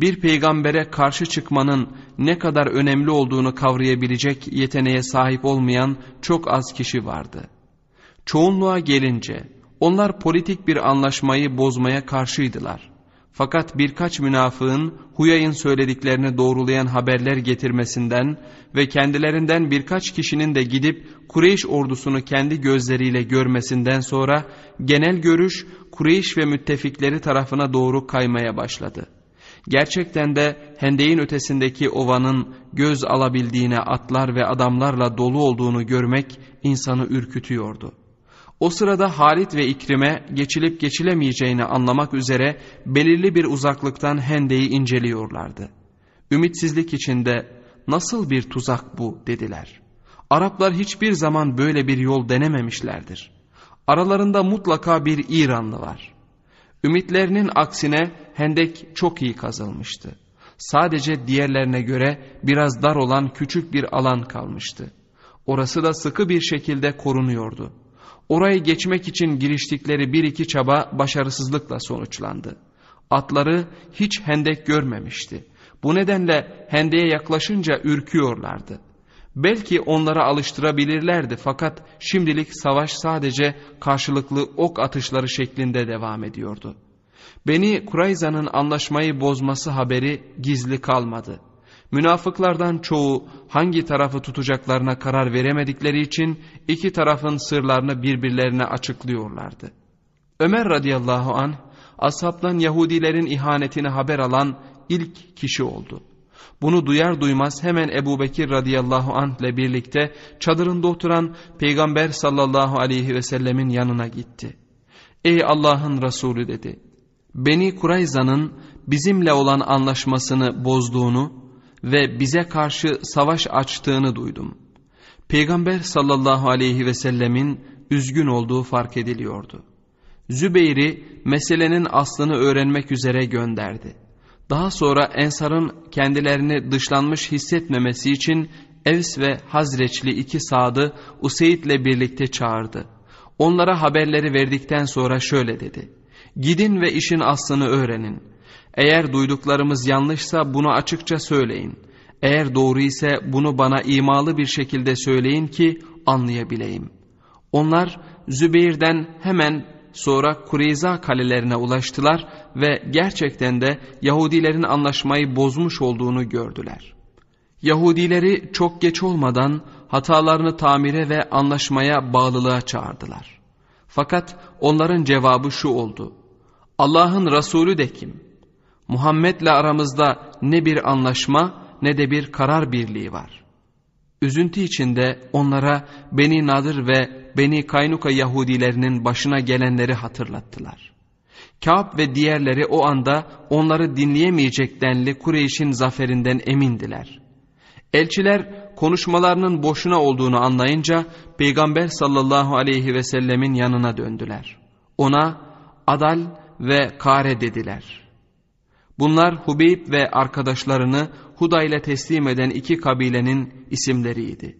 bir peygambere karşı çıkmanın ne kadar önemli olduğunu kavrayabilecek yeteneğe sahip olmayan çok az kişi vardı. Çoğunluğa gelince onlar politik bir anlaşmayı bozmaya karşıydılar. Fakat birkaç münafığın Huyay'ın söylediklerini doğrulayan haberler getirmesinden ve kendilerinden birkaç kişinin de gidip Kureyş ordusunu kendi gözleriyle görmesinden sonra genel görüş Kureyş ve müttefikleri tarafına doğru kaymaya başladı. Gerçekten de Hendeyin ötesindeki ovanın göz alabildiğine atlar ve adamlarla dolu olduğunu görmek insanı ürkütüyordu. O sırada Halit ve İkrim'e geçilip geçilemeyeceğini anlamak üzere belirli bir uzaklıktan Hende'yi inceliyorlardı. Ümitsizlik içinde nasıl bir tuzak bu dediler. Araplar hiçbir zaman böyle bir yol denememişlerdir. Aralarında mutlaka bir İranlı var. Ümitlerinin aksine hendek çok iyi kazılmıştı. Sadece diğerlerine göre biraz dar olan küçük bir alan kalmıştı. Orası da sıkı bir şekilde korunuyordu. Orayı geçmek için giriştikleri bir iki çaba başarısızlıkla sonuçlandı. Atları hiç hendek görmemişti. Bu nedenle hendeye yaklaşınca ürküyorlardı. Belki onlara alıştırabilirlerdi fakat şimdilik savaş sadece karşılıklı ok atışları şeklinde devam ediyordu. Beni Kurayza'nın anlaşmayı bozması haberi gizli kalmadı. Münafıklardan çoğu hangi tarafı tutacaklarına karar veremedikleri için iki tarafın sırlarını birbirlerine açıklıyorlardı. Ömer radıyallahu an ashabtan Yahudilerin ihanetini haber alan ilk kişi oldu. Bunu duyar duymaz hemen Ebu Bekir radıyallahu anh ile birlikte çadırında oturan Peygamber sallallahu aleyhi ve sellemin yanına gitti. Ey Allah'ın Resulü dedi. Beni Kurayza'nın bizimle olan anlaşmasını bozduğunu ve bize karşı savaş açtığını duydum. Peygamber sallallahu aleyhi ve sellemin üzgün olduğu fark ediliyordu. Zübeyir'i meselenin aslını öğrenmek üzere gönderdi. Daha sonra Ensar'ın kendilerini dışlanmış hissetmemesi için Evs ve Hazreçli iki sadı Useyd'le birlikte çağırdı. Onlara haberleri verdikten sonra şöyle dedi. Gidin ve işin aslını öğrenin. Eğer duyduklarımız yanlışsa bunu açıkça söyleyin. Eğer doğru ise bunu bana imalı bir şekilde söyleyin ki anlayabileyim. Onlar Zübeyir'den hemen sonra Kureyza kalelerine ulaştılar ve gerçekten de Yahudilerin anlaşmayı bozmuş olduğunu gördüler. Yahudileri çok geç olmadan hatalarını tamire ve anlaşmaya bağlılığa çağırdılar. Fakat onların cevabı şu oldu. Allah'ın Resulü de kim? Muhammed'le aramızda ne bir anlaşma ne de bir karar birliği var. Üzüntü içinde onlara Beni Nadir ve Beni Kaynuka Yahudilerinin başına gelenleri hatırlattılar. Kâb ve diğerleri o anda onları dinleyemeyecek denli Kureyş'in zaferinden emindiler. Elçiler konuşmalarının boşuna olduğunu anlayınca Peygamber sallallahu aleyhi ve sellemin yanına döndüler. Ona Adal ve Kare dediler.'' Bunlar Hubeyb ve arkadaşlarını Huda ile teslim eden iki kabilenin isimleriydi.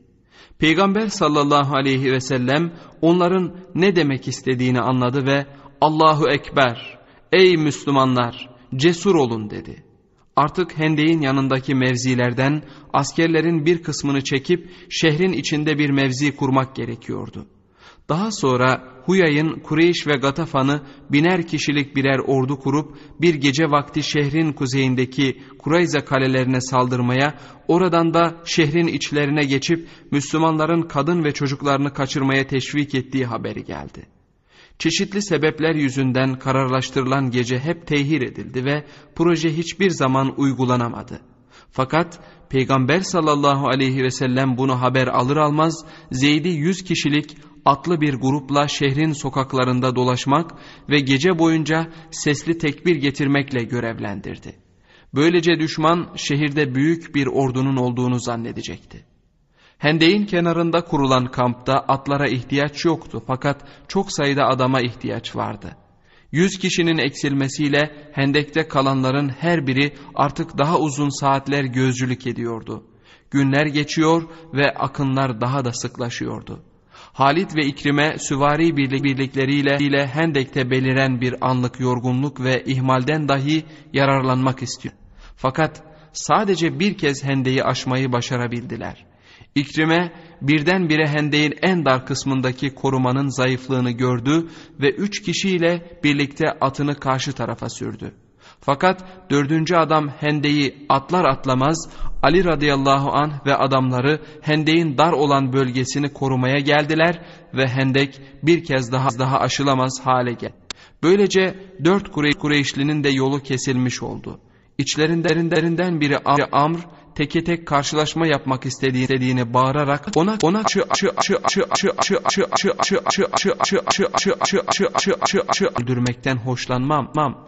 Peygamber sallallahu aleyhi ve sellem onların ne demek istediğini anladı ve Allahu Ekber, ey Müslümanlar cesur olun dedi. Artık Hendek'in yanındaki mevzilerden askerlerin bir kısmını çekip şehrin içinde bir mevzi kurmak gerekiyordu. Daha sonra Huyay'ın Kureyş ve Gatafan'ı biner kişilik birer ordu kurup bir gece vakti şehrin kuzeyindeki Kurayza kalelerine saldırmaya, oradan da şehrin içlerine geçip Müslümanların kadın ve çocuklarını kaçırmaya teşvik ettiği haberi geldi. Çeşitli sebepler yüzünden kararlaştırılan gece hep tehir edildi ve proje hiçbir zaman uygulanamadı. Fakat Peygamber sallallahu aleyhi ve sellem bunu haber alır almaz Zeyd'i yüz kişilik atlı bir grupla şehrin sokaklarında dolaşmak ve gece boyunca sesli tekbir getirmekle görevlendirdi. Böylece düşman şehirde büyük bir ordunun olduğunu zannedecekti. Hendeyin kenarında kurulan kampta atlara ihtiyaç yoktu fakat çok sayıda adama ihtiyaç vardı. Yüz kişinin eksilmesiyle hendekte kalanların her biri artık daha uzun saatler gözcülük ediyordu. Günler geçiyor ve akınlar daha da sıklaşıyordu. Halit ve İkrime süvari birlikleriyle ile Hendek'te beliren bir anlık yorgunluk ve ihmalden dahi yararlanmak istiyor. Fakat sadece bir kez Hendek'i aşmayı başarabildiler. İkrime birdenbire hendeyin en dar kısmındaki korumanın zayıflığını gördü ve üç kişiyle birlikte atını karşı tarafa sürdü. Fakat dördüncü adam hendeyi atlar atlamaz Ali radıyallahu an ve adamları hendeyin dar olan bölgesini korumaya geldiler ve hendek bir kez daha daha aşılamaz hale geldi. Böylece dört Kureyşlinin de yolu kesilmiş oldu. İçlerinden biri Amr teke tek karşılaşma yapmak istediğini bağırarak ona ona çı çı çı çı çı çı çı çı çı çı çı çı çı çı çı çı öldürmekten hoşlanmam.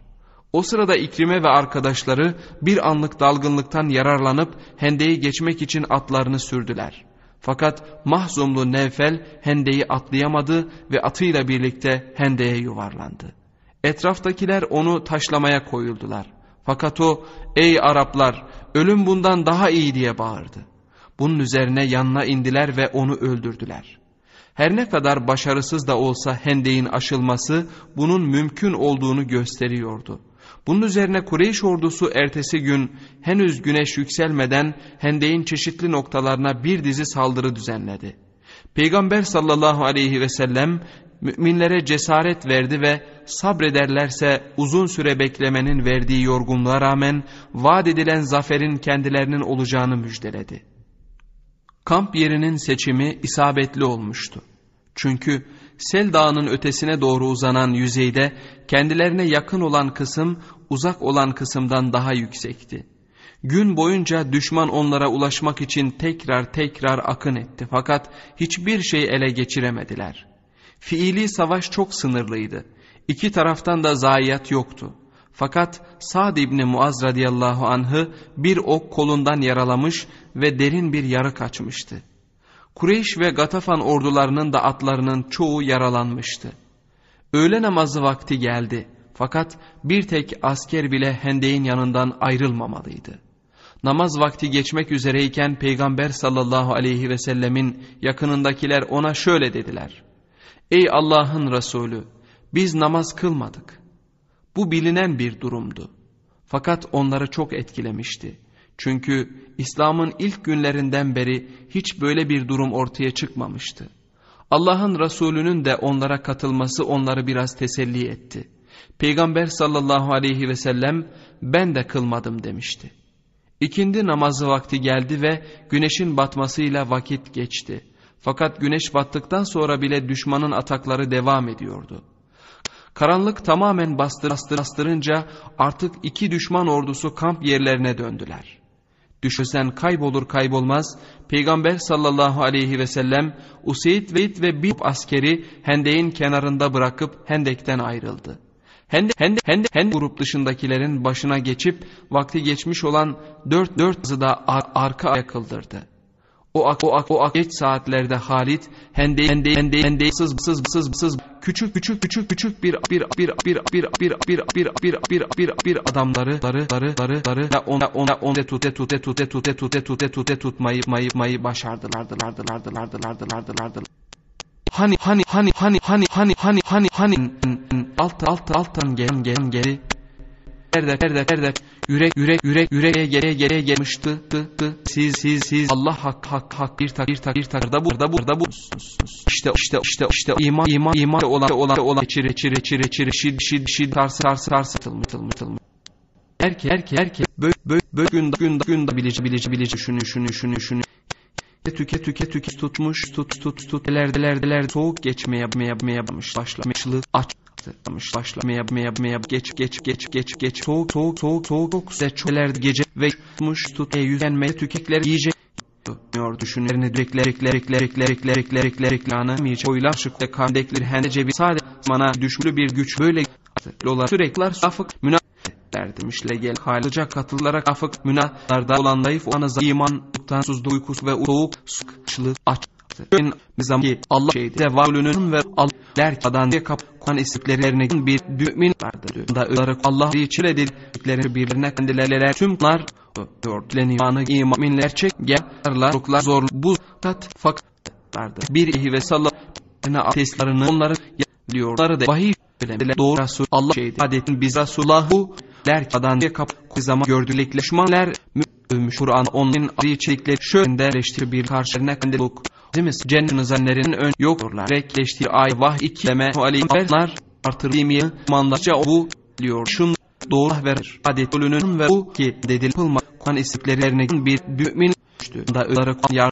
O sırada İkrime ve arkadaşları bir anlık dalgınlıktan yararlanıp hendeyi geçmek için atlarını sürdüler. Fakat mahzumlu Nevfel hendeyi atlayamadı ve atıyla birlikte hendeye yuvarlandı. Etraftakiler onu taşlamaya koyuldular. Fakat o ey Araplar ölüm bundan daha iyi diye bağırdı. Bunun üzerine yanına indiler ve onu öldürdüler. Her ne kadar başarısız da olsa hendeyin aşılması bunun mümkün olduğunu gösteriyordu. Bunun üzerine Kureyş ordusu ertesi gün henüz güneş yükselmeden hendeyin çeşitli noktalarına bir dizi saldırı düzenledi. Peygamber sallallahu aleyhi ve sellem müminlere cesaret verdi ve sabrederlerse uzun süre beklemenin verdiği yorgunluğa rağmen vaat edilen zaferin kendilerinin olacağını müjdeledi. Kamp yerinin seçimi isabetli olmuştu. Çünkü Sel Dağı'nın ötesine doğru uzanan yüzeyde kendilerine yakın olan kısım uzak olan kısımdan daha yüksekti. Gün boyunca düşman onlara ulaşmak için tekrar tekrar akın etti fakat hiçbir şey ele geçiremediler. Fiili savaş çok sınırlıydı. İki taraftan da zayiat yoktu. Fakat Sa'd İbni Muaz radıyallahu anh'ı bir ok kolundan yaralamış ve derin bir yarık açmıştı. Kureyş ve Gatafan ordularının da atlarının çoğu yaralanmıştı. Öğle namazı vakti geldi fakat bir tek asker bile hendeyin yanından ayrılmamalıydı. Namaz vakti geçmek üzereyken Peygamber sallallahu aleyhi ve sellemin yakınındakiler ona şöyle dediler. Ey Allah'ın Resulü biz namaz kılmadık. Bu bilinen bir durumdu. Fakat onları çok etkilemişti. Çünkü İslam'ın ilk günlerinden beri hiç böyle bir durum ortaya çıkmamıştı. Allah'ın Resulü'nün de onlara katılması onları biraz teselli etti. Peygamber sallallahu aleyhi ve sellem ben de kılmadım demişti. İkindi namazı vakti geldi ve güneşin batmasıyla vakit geçti. Fakat güneş battıktan sonra bile düşmanın atakları devam ediyordu. Karanlık tamamen bastır, bastırınca artık iki düşman ordusu kamp yerlerine döndüler. Düşösen kaybolur kaybolmaz Peygamber sallallahu aleyhi ve sellem Useyd ve, ve bir askeri Hendek'in kenarında bırakıp Hendek'ten ayrıldı. Hendek, Hendek, Hendek, Hendek grup dışındakilerin başına geçip vakti geçmiş olan dört dört da ar arka aya kıldırdı. O ak o ak o ak geç saatlerde Halit hende hende hende hende sız sız sız sız küçük küçük küçük küçük bir bir bir bir bir bir bir bir bir bir bir bir adamları darı darı darı darı ve ona ona ona tute tute tute tute tute tute tute tutmayı mayı mayı başardılardılardılardılardılardılardılardılar. Hani hani hani hani hani hani hani hani hani alt alt alttan gelen gelen geri Erde erde erde yürek yürek yürek yüreğe gere gere gelmişti tı tı siz siz siz. Allah hak hak hak bir tak bir tak bir tak. Da bu da bu işte işte işte işte. İman iman iman olan olan olan. Çire çire çire çire şid şid şid. Tars tars tars. Tılmı tılmı tılmı erkek erkek erkek böyle böyle Böyle gün gün gün bilici bilici bilici. Şunu şunu şunu şunu. Tüke tüke tüke tutmuş tut tut tut. İlerdelerdeler soğuk geçmeye meye meye bamış başlamışlı açmış başlamaya meye geç geç geç geç geç soğuk soğuk soğuk soğuk soğuk seçeler gece ve tutmuş tut e yüzenmeye tükekler yiyecek diyor düşünlerini direkler ekler ekler ekler ekler ekler ekler eklanı mice oylar şık ve kandeklir hende bir sade mana düşmüşlü bir güç böyle lolar sürekler safık münaf der demişle gel halıca katılarak afık münahlarda olan zayıf o anıza iman utansızlığı uykusu ve soğuk sıkışlı aç en nizam ki Allah şeyde varlığının ve Allah der ki adan diye kapkan istiklerine bir mümin vardır. Da olarak Allah için edildikleri birbirine kendilerine tümler dörtleniyor. İmanlar çek gelirler ruklar zor bu tat fakat vardır. Bir ihi ve sallallahu teslarını onları yapıyorlar da vahiy bilemediler. Doğru Resul Allah şeydi. Adetin biz Resulullah'u der ki adan diye kapı zaman gördülekle şumanlar övmüş Kur'an onun içerikleri şöyle bir karşılarına kendiluk. Demiz cennet zannerin ön yokturlar. Rekleştiği ay vah ikileme aleyhler artırılmaya mandaca bu diyor. Şun doğru verir. Adet ölünün ve bu ki dedil pılma kan istiklerine bir mümin düştü. Da olarak yar